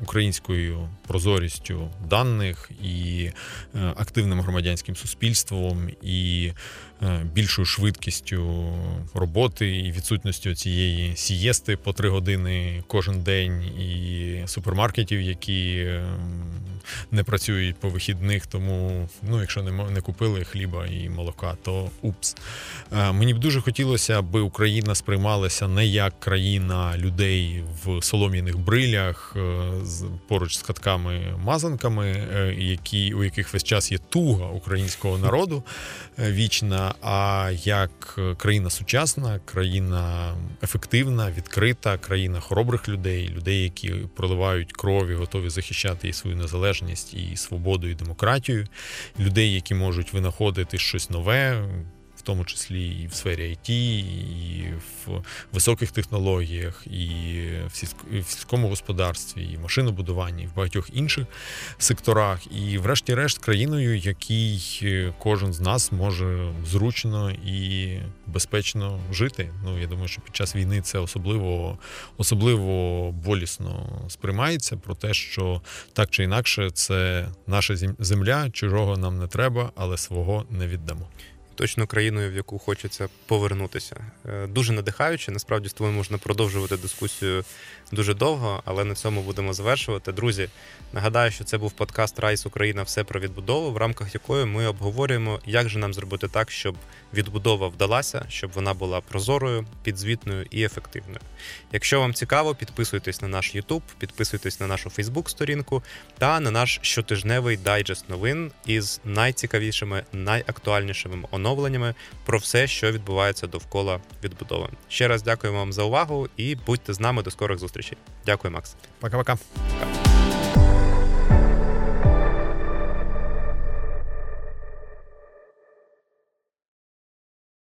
українською прозорістю даних і е, активним громадянським суспільством і е, більшою швидкістю роботи і відсутністю цієї сієсти по три години кожен день, і супермаркетів, які не працюють по вихідних. Тому, ну, якщо не не купили хліба і молока, то упс. Мені б дуже хотілося, аби Україна сприймалася не як країна людей в солом'яних брилях е, поруч з катками-мазанками, е, які у яких весь час є туга українського народу е, а як країна сучасна, країна ефективна, відкрита, країна хоробрих людей, людей, які проливають кров і готові захищати і свою незалежність, і свободу, і демократію, людей, які можуть винаходити щось нове тому числі і в сфері IT, і в високих технологіях, і в сільському господарстві, і машинобудуванні, і в багатьох інших секторах, і, врешті-решт, країною, якій кожен з нас може зручно і безпечно жити. Ну я думаю, що під час війни це особливо особливо болісно сприймається про те, що так чи інакше це наша земля, чужого нам не треба, але свого не віддамо точно країною, в яку хочеться повернутися. Е, дуже надихаюче. Насправді з тобою можна продовжувати дискусію дуже довго, але на цьому будемо завершувати. Друзі, нагадаю, що це був подкаст Райс Україна, все про відбудову, в рамках якої ми обговорюємо, як же нам зробити так, щоб відбудова вдалася, щоб вона була прозорою, підзвітною і ефективною. Якщо вам цікаво, підписуйтесь на наш YouTube, підписуйтесь на нашу Facebook-сторінку та на наш щотижневий дайджест новин із найцікавішими, найактуальнішими оновленнями про все, що відбувається довкола відбудови. Ще раз дякую вам за увагу і будьте з нами до скорих зустрічей. Дякую, Макс. Пока-пока.